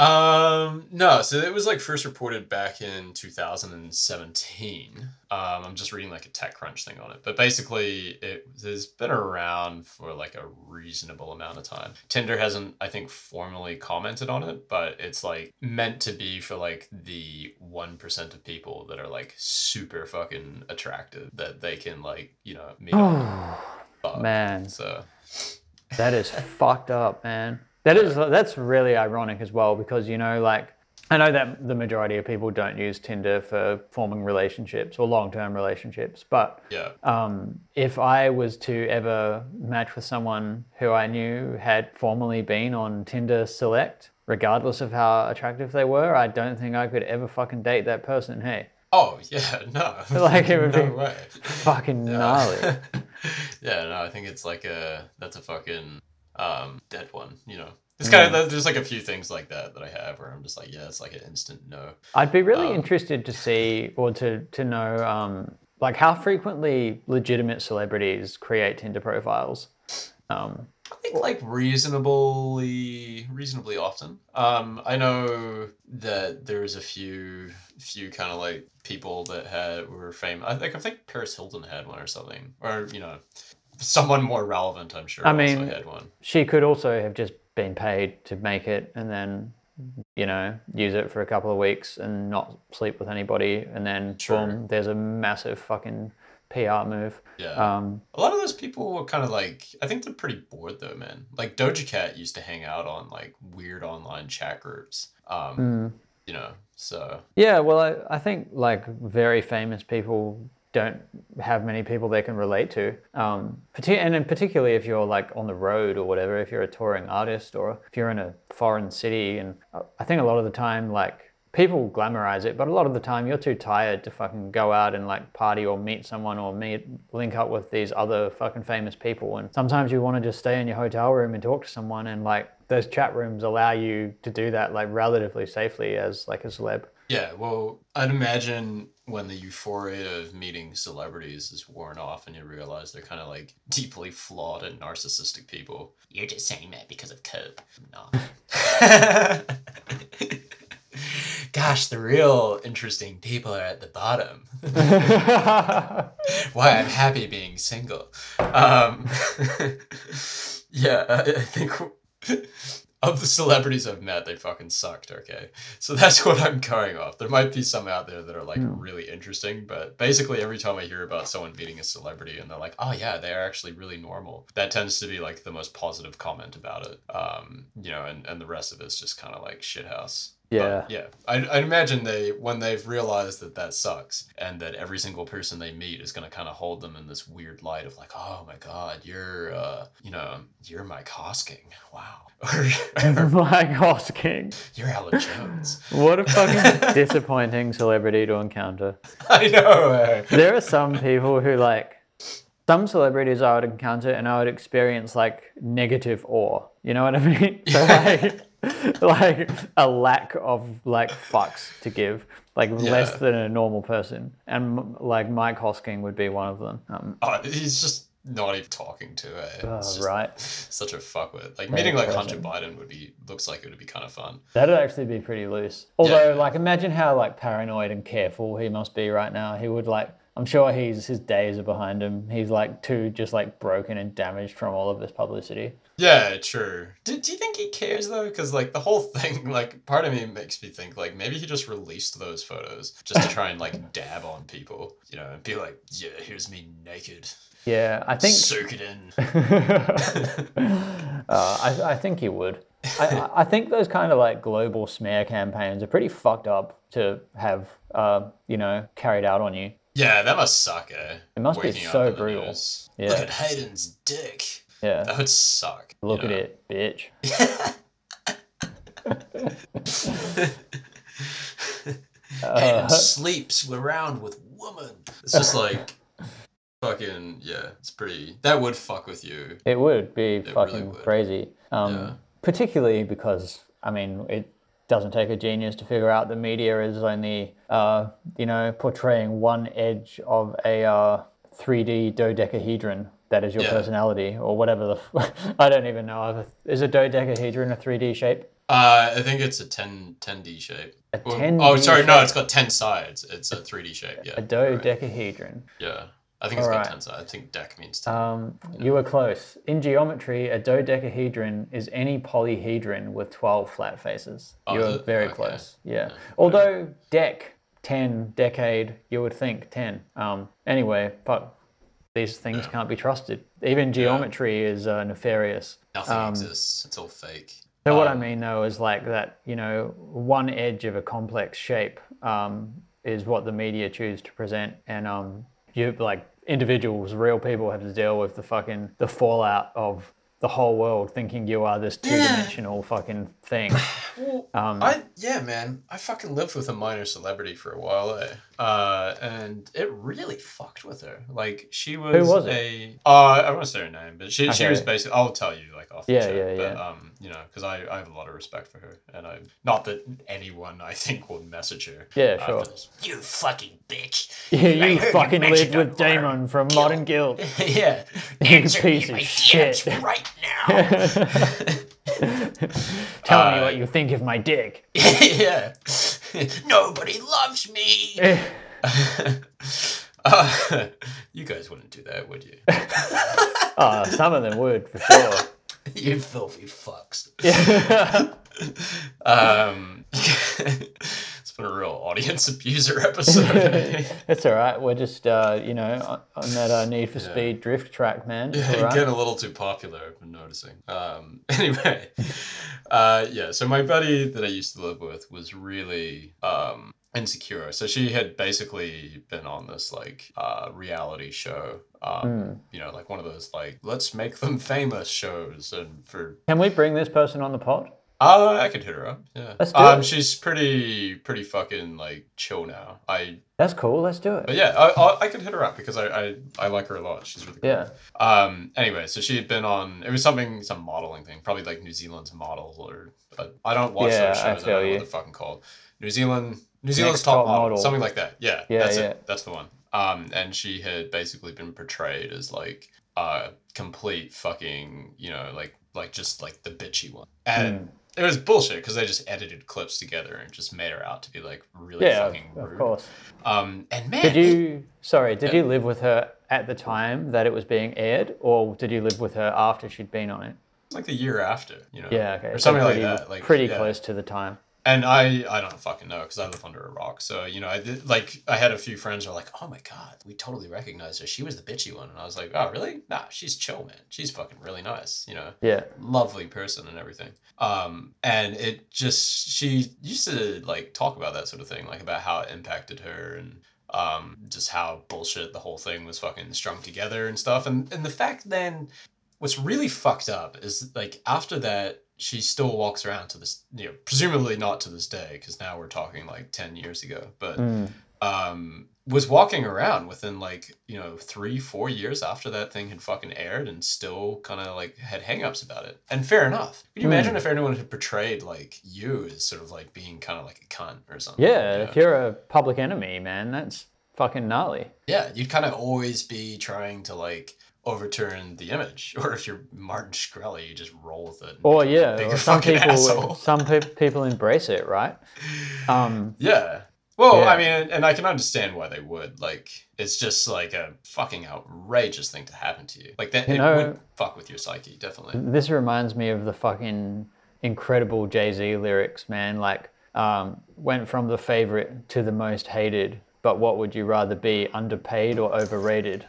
[SPEAKER 2] Um, no, so it was like first reported back in 2017. Um, I'm just reading like a TechCrunch thing on it, but basically it has been around for like a reasonable amount of time. Tinder hasn't, I think, formally commented on it, but it's like meant to be for like the 1% of people that are like super fucking attractive that they can like, you know, meet on. fuck.
[SPEAKER 1] Man,
[SPEAKER 2] So,
[SPEAKER 1] that is fucked up, man. That is that's really ironic as well because you know, like, I know that the majority of people don't use Tinder for forming relationships or long-term relationships, but
[SPEAKER 2] yeah.
[SPEAKER 1] um, if I was to ever match with someone who I knew had formerly been on Tinder Select, regardless of how attractive they were, I don't think I could ever fucking date that person. Hey,
[SPEAKER 2] Oh, yeah, no.
[SPEAKER 1] Like, it would
[SPEAKER 2] no
[SPEAKER 1] be-
[SPEAKER 2] way.
[SPEAKER 1] fucking gnarly.
[SPEAKER 2] yeah, no, I think it's like a that's a fucking um dead one, you know. It's kind of there's like a few things like that that I have where I'm just like, yeah, it's like an instant no.
[SPEAKER 1] I'd be really
[SPEAKER 2] Um,
[SPEAKER 1] interested to see or to to know um, like how frequently legitimate celebrities create Tinder profiles. Um,
[SPEAKER 2] I think like reasonably reasonably often. Um, I know that there's a few few kind of like people that had were famous. I think I think Paris Hilton had one or something, or you know, someone more relevant. I'm sure.
[SPEAKER 1] I
[SPEAKER 2] also
[SPEAKER 1] mean-
[SPEAKER 2] had one.
[SPEAKER 1] She could also have just been paid to make it and then, you know, use it for a couple of weeks and not sleep with anybody. And then,
[SPEAKER 2] Sure.
[SPEAKER 1] boom, there's a massive fucking PR move.
[SPEAKER 2] Yeah.
[SPEAKER 1] Um,
[SPEAKER 2] A lot of those people were kind of like, I think they're pretty bored though, man. Like Doja Cat used to hang out on like weird online chat groups. Um,
[SPEAKER 1] mm.
[SPEAKER 2] you know, so
[SPEAKER 1] Yeah, well, I, I think like very famous people don't have many people they can relate to. Um, and then particularly if you're like on the road or whatever, if you're a touring artist or if you're in a foreign city. And uh, I think a lot of the time, like people glamorize it, but a lot of the time you're too tired to fucking go out and like party or meet someone or meet, link up with these other fucking famous people. And sometimes you want to just stay in your hotel room and talk to someone. And like those chat rooms allow you to do that like relatively safely as like a celeb.
[SPEAKER 2] yeah. Well, I'd imagine when the euphoria of meeting celebrities is worn off and you realize they're kind of like deeply flawed and narcissistic people.
[SPEAKER 3] You're just saying that because of coke.
[SPEAKER 2] No. Gosh, the real interesting people are at the bottom. Why I'm happy being single. Um, yeah, I, I think of the celebrities I've met, they fucking sucked. Okay, so that's what I'm going off. There might be some out there that are like
[SPEAKER 1] Hmm.
[SPEAKER 2] really interesting, but basically every time I hear about someone meeting a celebrity and they're like, "Oh yeah, they are actually really normal," that tends to be like the most positive comment about it. Um, you know, and and the rest of it's just kind of like shithouse.
[SPEAKER 1] Yeah.
[SPEAKER 2] But, yeah. I, I'd imagine they, when they've realized that that sucks and that every single person they meet is going to kind of hold them in this weird light of like, oh my God, you're, uh, you know, you're Mike Hosking. Wow. Or,
[SPEAKER 1] Mike Hosking.
[SPEAKER 2] you're Ella Jones.
[SPEAKER 1] What a fucking disappointing celebrity to encounter.
[SPEAKER 2] I know. eh?
[SPEAKER 1] There are some people who like some celebrities I would encounter and I would experience like negative awe. You know what I mean? So like like a lack of like fucks to give, like less than a normal person. And like Mike Hosking would be one of them. Um,
[SPEAKER 2] Oh, he's just not even talking to it.
[SPEAKER 1] oh, right.
[SPEAKER 2] Such a fuckwit. Like meeting like Hunter. Biden would be, looks like it would be kind of fun.
[SPEAKER 1] That'd actually be pretty loose. Although,
[SPEAKER 2] Yeah.
[SPEAKER 1] like, imagine how like paranoid and careful he must be right now. He would like, I'm sure he's his days are behind him. He's like too just like broken and damaged from all of this publicity.
[SPEAKER 2] Yeah, true. Do, do you think he cares though? Because like the whole thing, like part of me makes me think like maybe he just released those photos just to try and like dab on people, you know, and be like, yeah, here's me naked,
[SPEAKER 1] Yeah, I think.
[SPEAKER 2] soak it in.
[SPEAKER 1] uh, I, I think he would. I, I- I think those kind of like global smear campaigns are pretty fucked up to have, uh, you know, carried out on you.
[SPEAKER 2] Yeah, that must suck, eh?
[SPEAKER 1] It must be
[SPEAKER 2] Waking up
[SPEAKER 1] so brutal. Yeah.
[SPEAKER 2] Look at Hayden's dick.
[SPEAKER 1] Yeah,
[SPEAKER 2] That would suck.
[SPEAKER 1] look at
[SPEAKER 2] know?
[SPEAKER 1] it, bitch.
[SPEAKER 2] Hayden
[SPEAKER 1] Uh,
[SPEAKER 2] sleeps around with woman. It's just like fucking yeah. It's pretty. That would fuck with you.
[SPEAKER 1] It would be
[SPEAKER 2] really
[SPEAKER 1] fucking
[SPEAKER 2] would.
[SPEAKER 1] crazy. Um,
[SPEAKER 2] Yeah.
[SPEAKER 1] Particularly because, I mean, it doesn't take a genius to figure out the media is only, uh, you know, portraying one edge of a uh, 3D dodecahedron that is your
[SPEAKER 2] Yeah.
[SPEAKER 1] personality or whatever the. F- I don't even know. Is a dodecahedron a 3D shape?
[SPEAKER 2] Uh, I think it's a 10, 10D shape.
[SPEAKER 1] A
[SPEAKER 2] Well,
[SPEAKER 1] 10D
[SPEAKER 2] Oh, sorry, no, it's got 10 sides. It's a 3D shape, yeah.
[SPEAKER 1] A
[SPEAKER 2] you're right.
[SPEAKER 1] dodecahedron.
[SPEAKER 2] Yeah. I think it's got
[SPEAKER 1] Alright.
[SPEAKER 2] 10 sides. I think deck means 10.
[SPEAKER 1] Um, you were close. In geometry, a dodecahedron is any polyhedron with 12 flat faces.
[SPEAKER 2] Oh,
[SPEAKER 1] you
[SPEAKER 2] were it?
[SPEAKER 1] very
[SPEAKER 2] Okay.
[SPEAKER 1] close. Yeah. Although dec, 10, decade, you would think 10. Um, anyway, but these things can't be trusted. Even geometry is uh, nefarious.
[SPEAKER 2] Nothing
[SPEAKER 1] um,
[SPEAKER 2] exists. It's all fake.
[SPEAKER 1] So what I mean though is like that, you know, one edge of a complex shape um, is what the media choose to present, and um, you like individuals, real people have to deal with the fucking the fallout of the whole world thinking you are this two-dimensional fucking thing.
[SPEAKER 2] Well,
[SPEAKER 1] Um,
[SPEAKER 2] I yeah, man. I fucking lived with a minor celebrity for a while. Eh? Uh, and it really fucked with her. Like she was,
[SPEAKER 1] was it?
[SPEAKER 2] a uh, I won't say her name, but she she was basically. I'll tell you like off the
[SPEAKER 1] Yeah,
[SPEAKER 2] chat,
[SPEAKER 1] yeah,
[SPEAKER 2] but,
[SPEAKER 1] yeah.
[SPEAKER 2] Um, you know, because I, I have a lot of respect for her, and I not that anyone I think will message her.
[SPEAKER 1] Yeah, sure.
[SPEAKER 2] this.
[SPEAKER 3] You fucking bitch.
[SPEAKER 1] Yeah, you
[SPEAKER 3] you
[SPEAKER 1] fucking
[SPEAKER 3] mentioned
[SPEAKER 1] lived with. Damon from Modern Guilt.
[SPEAKER 3] yeah.
[SPEAKER 1] You
[SPEAKER 3] Answer
[SPEAKER 1] piece
[SPEAKER 3] me
[SPEAKER 1] of
[SPEAKER 3] my
[SPEAKER 1] shit.
[SPEAKER 3] Right now.
[SPEAKER 1] Tell me
[SPEAKER 2] Uh,
[SPEAKER 1] what you think of my dick.
[SPEAKER 3] yeah. Nobody loves me.
[SPEAKER 2] uh, you guys wouldn't do that, would you?
[SPEAKER 1] Oh, some of them would for sure.
[SPEAKER 3] you filthy fucks.
[SPEAKER 1] Yeah.
[SPEAKER 2] Um, it's a real audience abuser episode.
[SPEAKER 1] It's all right. We're just, uh, you know, on, that uh, Need for
[SPEAKER 2] Yeah.
[SPEAKER 1] Speed drift track, man. It's
[SPEAKER 2] Yeah,
[SPEAKER 1] right.
[SPEAKER 2] getting a little too popular. I've been noticing. Um, anyway, uh, yeah. So my buddy that I used to live with was really um, insecure. So she had basically been on this like uh, reality show. Um,
[SPEAKER 1] Hmm.
[SPEAKER 2] You know, like one of those like let's make them famous shows, and for
[SPEAKER 1] Can we bring this person on the pod?
[SPEAKER 2] Uh, I could hit her up. Yeah,
[SPEAKER 1] Let's do
[SPEAKER 2] um,
[SPEAKER 1] it.
[SPEAKER 2] she's pretty pretty fucking like chill now. I
[SPEAKER 1] That's cool. Let's do it.
[SPEAKER 2] but yeah, I, I, I could hit her up because I, I I like her a lot. She's really cool.
[SPEAKER 1] Yeah.
[SPEAKER 2] Um. Anyway, so she had been on. It was something, some modeling thing, probably like New Zealand's model or. But I don't watch
[SPEAKER 1] Yeah,
[SPEAKER 2] those
[SPEAKER 1] I
[SPEAKER 2] shows. I,
[SPEAKER 1] feel
[SPEAKER 2] don't know
[SPEAKER 1] you.
[SPEAKER 2] what they're fucking called. New Zealand, New Zealand's
[SPEAKER 1] Next
[SPEAKER 2] top,
[SPEAKER 1] Top
[SPEAKER 2] model,
[SPEAKER 1] Model.
[SPEAKER 2] something like that. Yeah.
[SPEAKER 1] Yeah,
[SPEAKER 2] That's
[SPEAKER 1] yeah.
[SPEAKER 2] it. That's the one. Um. And she had basically been portrayed as like a complete fucking, you know, like like just like the bitchy one, and.
[SPEAKER 1] Hmm.
[SPEAKER 2] It was bullshit because they just edited clips together and just made her out to be like really
[SPEAKER 1] Yeah, of,
[SPEAKER 2] fucking
[SPEAKER 1] of course.
[SPEAKER 2] Um, and man,
[SPEAKER 1] Did you, sorry, did you live with her at the time that it was being aired, or did you live with her after she'd been on it?
[SPEAKER 2] like the year after, you know,
[SPEAKER 1] Yeah, okay.
[SPEAKER 2] or
[SPEAKER 1] so
[SPEAKER 2] something
[SPEAKER 1] pretty,
[SPEAKER 2] like that. Like
[SPEAKER 1] pretty
[SPEAKER 2] yeah.
[SPEAKER 1] close to the time.
[SPEAKER 2] And I, I don't fucking know because I live under a rock. So you know, I did, like I had a few friends who were like, "Oh my god, we totally recognized her. She was the bitchy one." And I was like, "Oh really? Nah, she's chill, man. She's fucking really nice. You know,
[SPEAKER 1] Yeah.
[SPEAKER 2] lovely person and everything." Um, and it just she used to like talk about that sort of thing, like about how it impacted her and um just how bullshit the whole thing was fucking strung together and stuff. And and the fact then what's really fucked up is like after that she still walks around to this you know presumably not to this day because now we're talking like 10 years ago but
[SPEAKER 1] Mm.
[SPEAKER 2] um was walking around within like you know three four years after that thing had fucking aired and still kind of like had hangups about it and fair enough could you
[SPEAKER 1] Hmm.
[SPEAKER 2] imagine if anyone had portrayed like you as sort of like being kind of like a cunt or something
[SPEAKER 1] Yeah,
[SPEAKER 2] you
[SPEAKER 1] if you're a public enemy, man, that's fucking gnarly.
[SPEAKER 2] yeah you'd kind of always be trying to like overturn the image or if you're martin shkreli you just roll with it
[SPEAKER 1] Or yeah, or some people
[SPEAKER 2] asshole.
[SPEAKER 1] some pe- people embrace it, right? Um,
[SPEAKER 2] Yeah. Well,
[SPEAKER 1] Yeah.
[SPEAKER 2] I mean, and I can understand why they would. Like, it's just like a fucking outrageous thing to happen to you. Like that,
[SPEAKER 1] You
[SPEAKER 2] it
[SPEAKER 1] know-
[SPEAKER 2] would fuck with your psyche, definitely.
[SPEAKER 1] this reminds me of the fucking incredible Jay Z lyrics, man. Like, um, went from the favorite to the most hated. But what would you rather be, underpaid or overrated?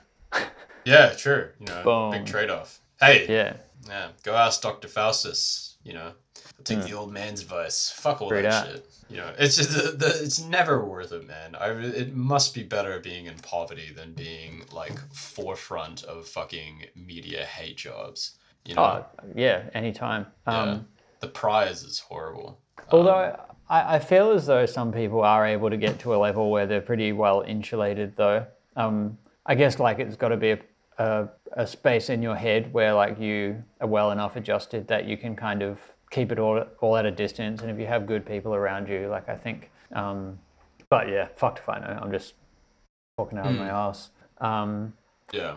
[SPEAKER 2] Yeah, true. You know,
[SPEAKER 1] Boom.
[SPEAKER 2] big trade off. Hey, yeah.
[SPEAKER 1] Yeah,
[SPEAKER 2] go ask Dr. Faustus. You know, take the old man's advice. Fuck all.
[SPEAKER 1] Straight
[SPEAKER 2] that
[SPEAKER 1] out.
[SPEAKER 2] shit. You know, it's just the, the it's never worth it, man. I it must be better being in poverty than being like forefront of fucking media hate jobs. You know,
[SPEAKER 1] oh yeah, anytime. Um,
[SPEAKER 2] yeah. the prize is horrible.
[SPEAKER 1] Although I, I feel as though some people are able to get to a level where they're pretty well insulated, though. Um, I guess like it's got to be a, a, a space in your head where like you are well enough adjusted that you can kind of keep it all all at a distance, and if you have good people around you, like I think. Um, but yeah, fucked if I know. I'm just talking out of my ass. Um,
[SPEAKER 2] Yeah.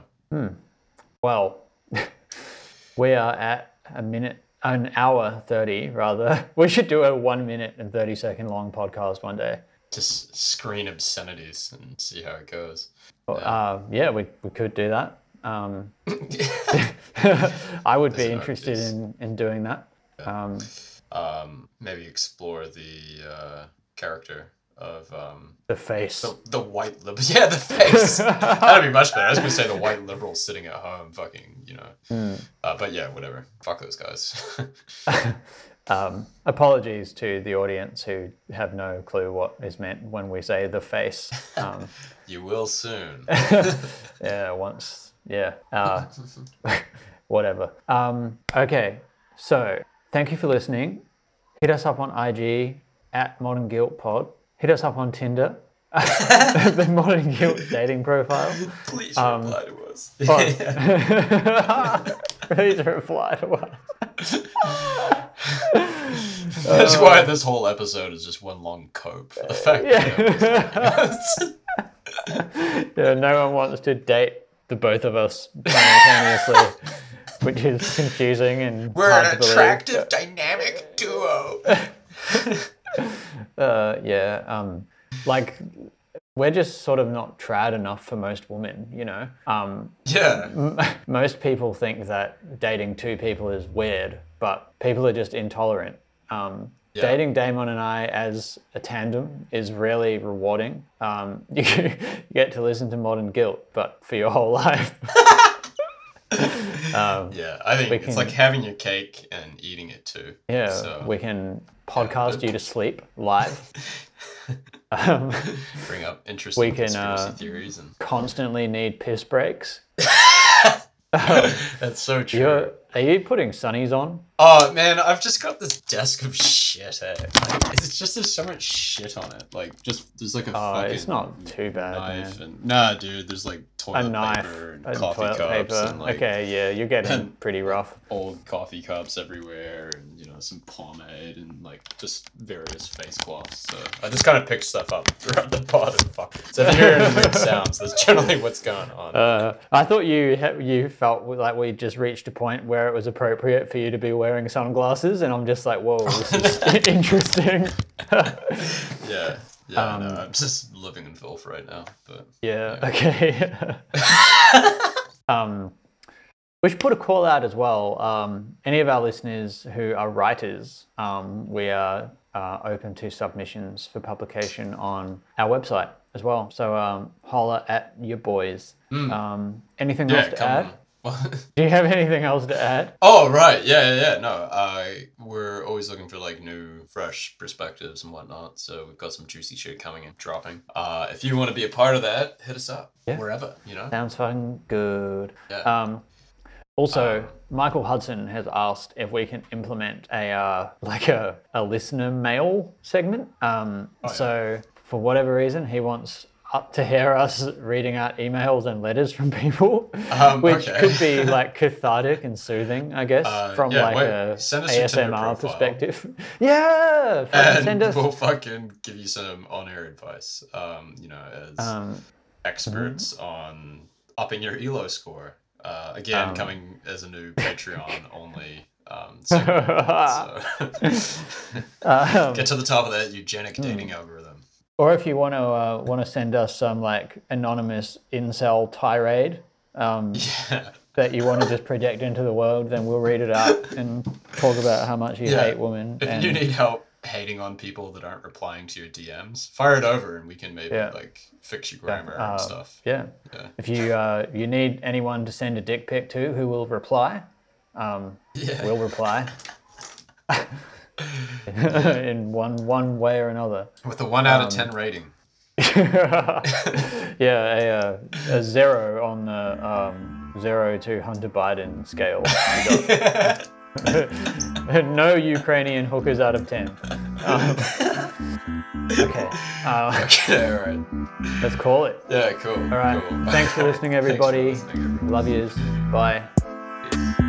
[SPEAKER 1] well, we are at a minute, an hour 30 rather. We should do a one minute and 30 second long podcast one day.
[SPEAKER 2] just screen obscenities and see how it goes.
[SPEAKER 1] Uh, yeah, we, we could do that. Um, I would be interested in, in doing that. Um,
[SPEAKER 2] um, maybe explore the uh, character of um,
[SPEAKER 1] the face.
[SPEAKER 2] the, the white liberal. Yeah, the face. That'd be much better. I was gonna say the white liberal sitting at home, fucking, you know.
[SPEAKER 1] Hmm.
[SPEAKER 2] Uh, but yeah, whatever. Fuck those guys.
[SPEAKER 1] Um, apologies to the audience who have no clue what is meant when we say the face. Um,
[SPEAKER 2] you will soon.
[SPEAKER 1] yeah, once, yeah, uh, whatever. Um, okay, so thank you for listening. Hit us up on IG at Modern Guilt Pod. Hit us up on Tinder. the modern guilt dating profile.
[SPEAKER 2] Please
[SPEAKER 1] Um,
[SPEAKER 2] reply to us.
[SPEAKER 1] Oh. Please reply to us.
[SPEAKER 2] That's why this whole episode is just one long cope. for The fact that
[SPEAKER 1] Yeah. yeah, no one wants to date the both of us simultaneously, which is confusing and
[SPEAKER 3] We're
[SPEAKER 1] hard
[SPEAKER 3] an
[SPEAKER 1] to believe.
[SPEAKER 3] attractive, dynamic duo.
[SPEAKER 1] Uh, yeah, um, like we're just sort of not trad enough for most women, you know. Um,
[SPEAKER 2] yeah.
[SPEAKER 1] m- most people think that dating two people is weird, but people are just intolerant. Um,
[SPEAKER 2] Yeah.
[SPEAKER 1] Dating Damon and I as a tandem is really rewarding. Um, you, get to listen to Modern Guilt, but for your whole life. um,
[SPEAKER 2] Yeah, I think it's
[SPEAKER 1] can-
[SPEAKER 2] like having your cake and eating it too.
[SPEAKER 1] yeah,
[SPEAKER 2] So-
[SPEAKER 1] we can podcast
[SPEAKER 2] but-
[SPEAKER 1] you to sleep live. um,
[SPEAKER 2] Bring up interesting
[SPEAKER 1] We can,
[SPEAKER 2] conspiracy
[SPEAKER 1] uh,
[SPEAKER 2] theories and
[SPEAKER 1] constantly need piss breaks.
[SPEAKER 2] that's so true.
[SPEAKER 1] You're, are you putting sunnies on?
[SPEAKER 2] Oh man, I've just got this desk of shit. Eh? Like, it's just there's so much shit on it. Like just there's like a
[SPEAKER 1] Oh,
[SPEAKER 2] fucking
[SPEAKER 1] it's not too bad,
[SPEAKER 2] knife
[SPEAKER 1] man.
[SPEAKER 2] and nah, dude. There's like
[SPEAKER 1] A
[SPEAKER 2] toilet
[SPEAKER 1] knife,
[SPEAKER 2] paper and
[SPEAKER 1] a
[SPEAKER 2] coffee
[SPEAKER 1] toilet
[SPEAKER 2] cups
[SPEAKER 1] paper.
[SPEAKER 2] and like
[SPEAKER 1] okay, yeah, you're getting pretty rough.
[SPEAKER 2] old coffee cups everywhere and some pomade and like just various face cloths. So I just kind of picked stuff up throughout the pod and fuck. So if you hear any weird sounds, that's generally what's going on.
[SPEAKER 1] Uh, I thought you you felt like we just reached a point where it was appropriate for you to be wearing sunglasses, and I'm just like, whoa, this is interesting.
[SPEAKER 2] yeah. Yeah,
[SPEAKER 1] um,
[SPEAKER 2] no, I'm just living in filth right now. But
[SPEAKER 1] yeah. Okay. um, we should put a call out as well. Um, any of our listeners who are writers, um, we are uh, open to submissions for publication on our website as well. So um, holler at your boys. Um, anything else to add? Do you have anything else to add?
[SPEAKER 2] Oh right, yeah, yeah, yeah. No, uh, we're always looking for like new, fresh perspectives and whatnot. So we've got some juicy shit coming and dropping. Uh, if you want to be a part of that, hit us up
[SPEAKER 1] Yeah.
[SPEAKER 2] wherever. You know.
[SPEAKER 1] Sounds fucking good.
[SPEAKER 2] Yeah.
[SPEAKER 1] Um, also,
[SPEAKER 2] Um,
[SPEAKER 1] Michael Hudson has asked if we can implement a uh, like a, a listener mail segment. Um,
[SPEAKER 2] Oh, yeah.
[SPEAKER 1] So for whatever reason, he wants up to hear us reading out emails and letters from people,
[SPEAKER 2] Um,
[SPEAKER 1] which
[SPEAKER 2] okay.
[SPEAKER 1] could be like cathartic and soothing, I guess,
[SPEAKER 2] Uh,
[SPEAKER 1] from
[SPEAKER 2] yeah,
[SPEAKER 1] like
[SPEAKER 2] wait,
[SPEAKER 1] a ASMR perspective. yeah,
[SPEAKER 2] and
[SPEAKER 1] send us.
[SPEAKER 2] we'll fucking give you some on-air advice. Um, you know, as
[SPEAKER 1] Um,
[SPEAKER 2] experts on upping your Elo score. Uh, again,
[SPEAKER 1] Um,
[SPEAKER 2] coming as a new Patreon only um, segment. so
[SPEAKER 1] um,
[SPEAKER 2] get to the top of that eugenic
[SPEAKER 1] Hmm.
[SPEAKER 2] dating algorithm.
[SPEAKER 1] Or if you want to uh, want to send us some like anonymous incel tirade um,
[SPEAKER 2] Yeah.
[SPEAKER 1] that you want to just project into the world, then we'll read it out and talk about how much you
[SPEAKER 2] Yeah.
[SPEAKER 1] hate women.
[SPEAKER 2] If
[SPEAKER 1] and
[SPEAKER 2] you need help hating on people that aren't replying to your DMs, fire it over and we can maybe
[SPEAKER 1] Yeah.
[SPEAKER 2] like fix your grammar
[SPEAKER 1] uh,
[SPEAKER 2] and stuff.
[SPEAKER 1] yeah,
[SPEAKER 2] Yeah.
[SPEAKER 1] if you uh, you need anyone to send a dick pic to who will reply, um,
[SPEAKER 2] Yeah.
[SPEAKER 1] will reply in one one way or another.
[SPEAKER 2] With a one out
[SPEAKER 1] Um,
[SPEAKER 2] of ten rating.
[SPEAKER 1] yeah, a, uh, a zero on the um, zero to Hunter Biden scale. No Ukrainian hookers out of 10. Um, okay, uh,
[SPEAKER 2] okay, all right.
[SPEAKER 1] let's call it.
[SPEAKER 2] Yeah, cool.
[SPEAKER 1] All right,
[SPEAKER 2] cool.
[SPEAKER 1] thanks for listening, everybody.
[SPEAKER 2] For listening, everybody.
[SPEAKER 1] Love yous. Bye.
[SPEAKER 2] Peace.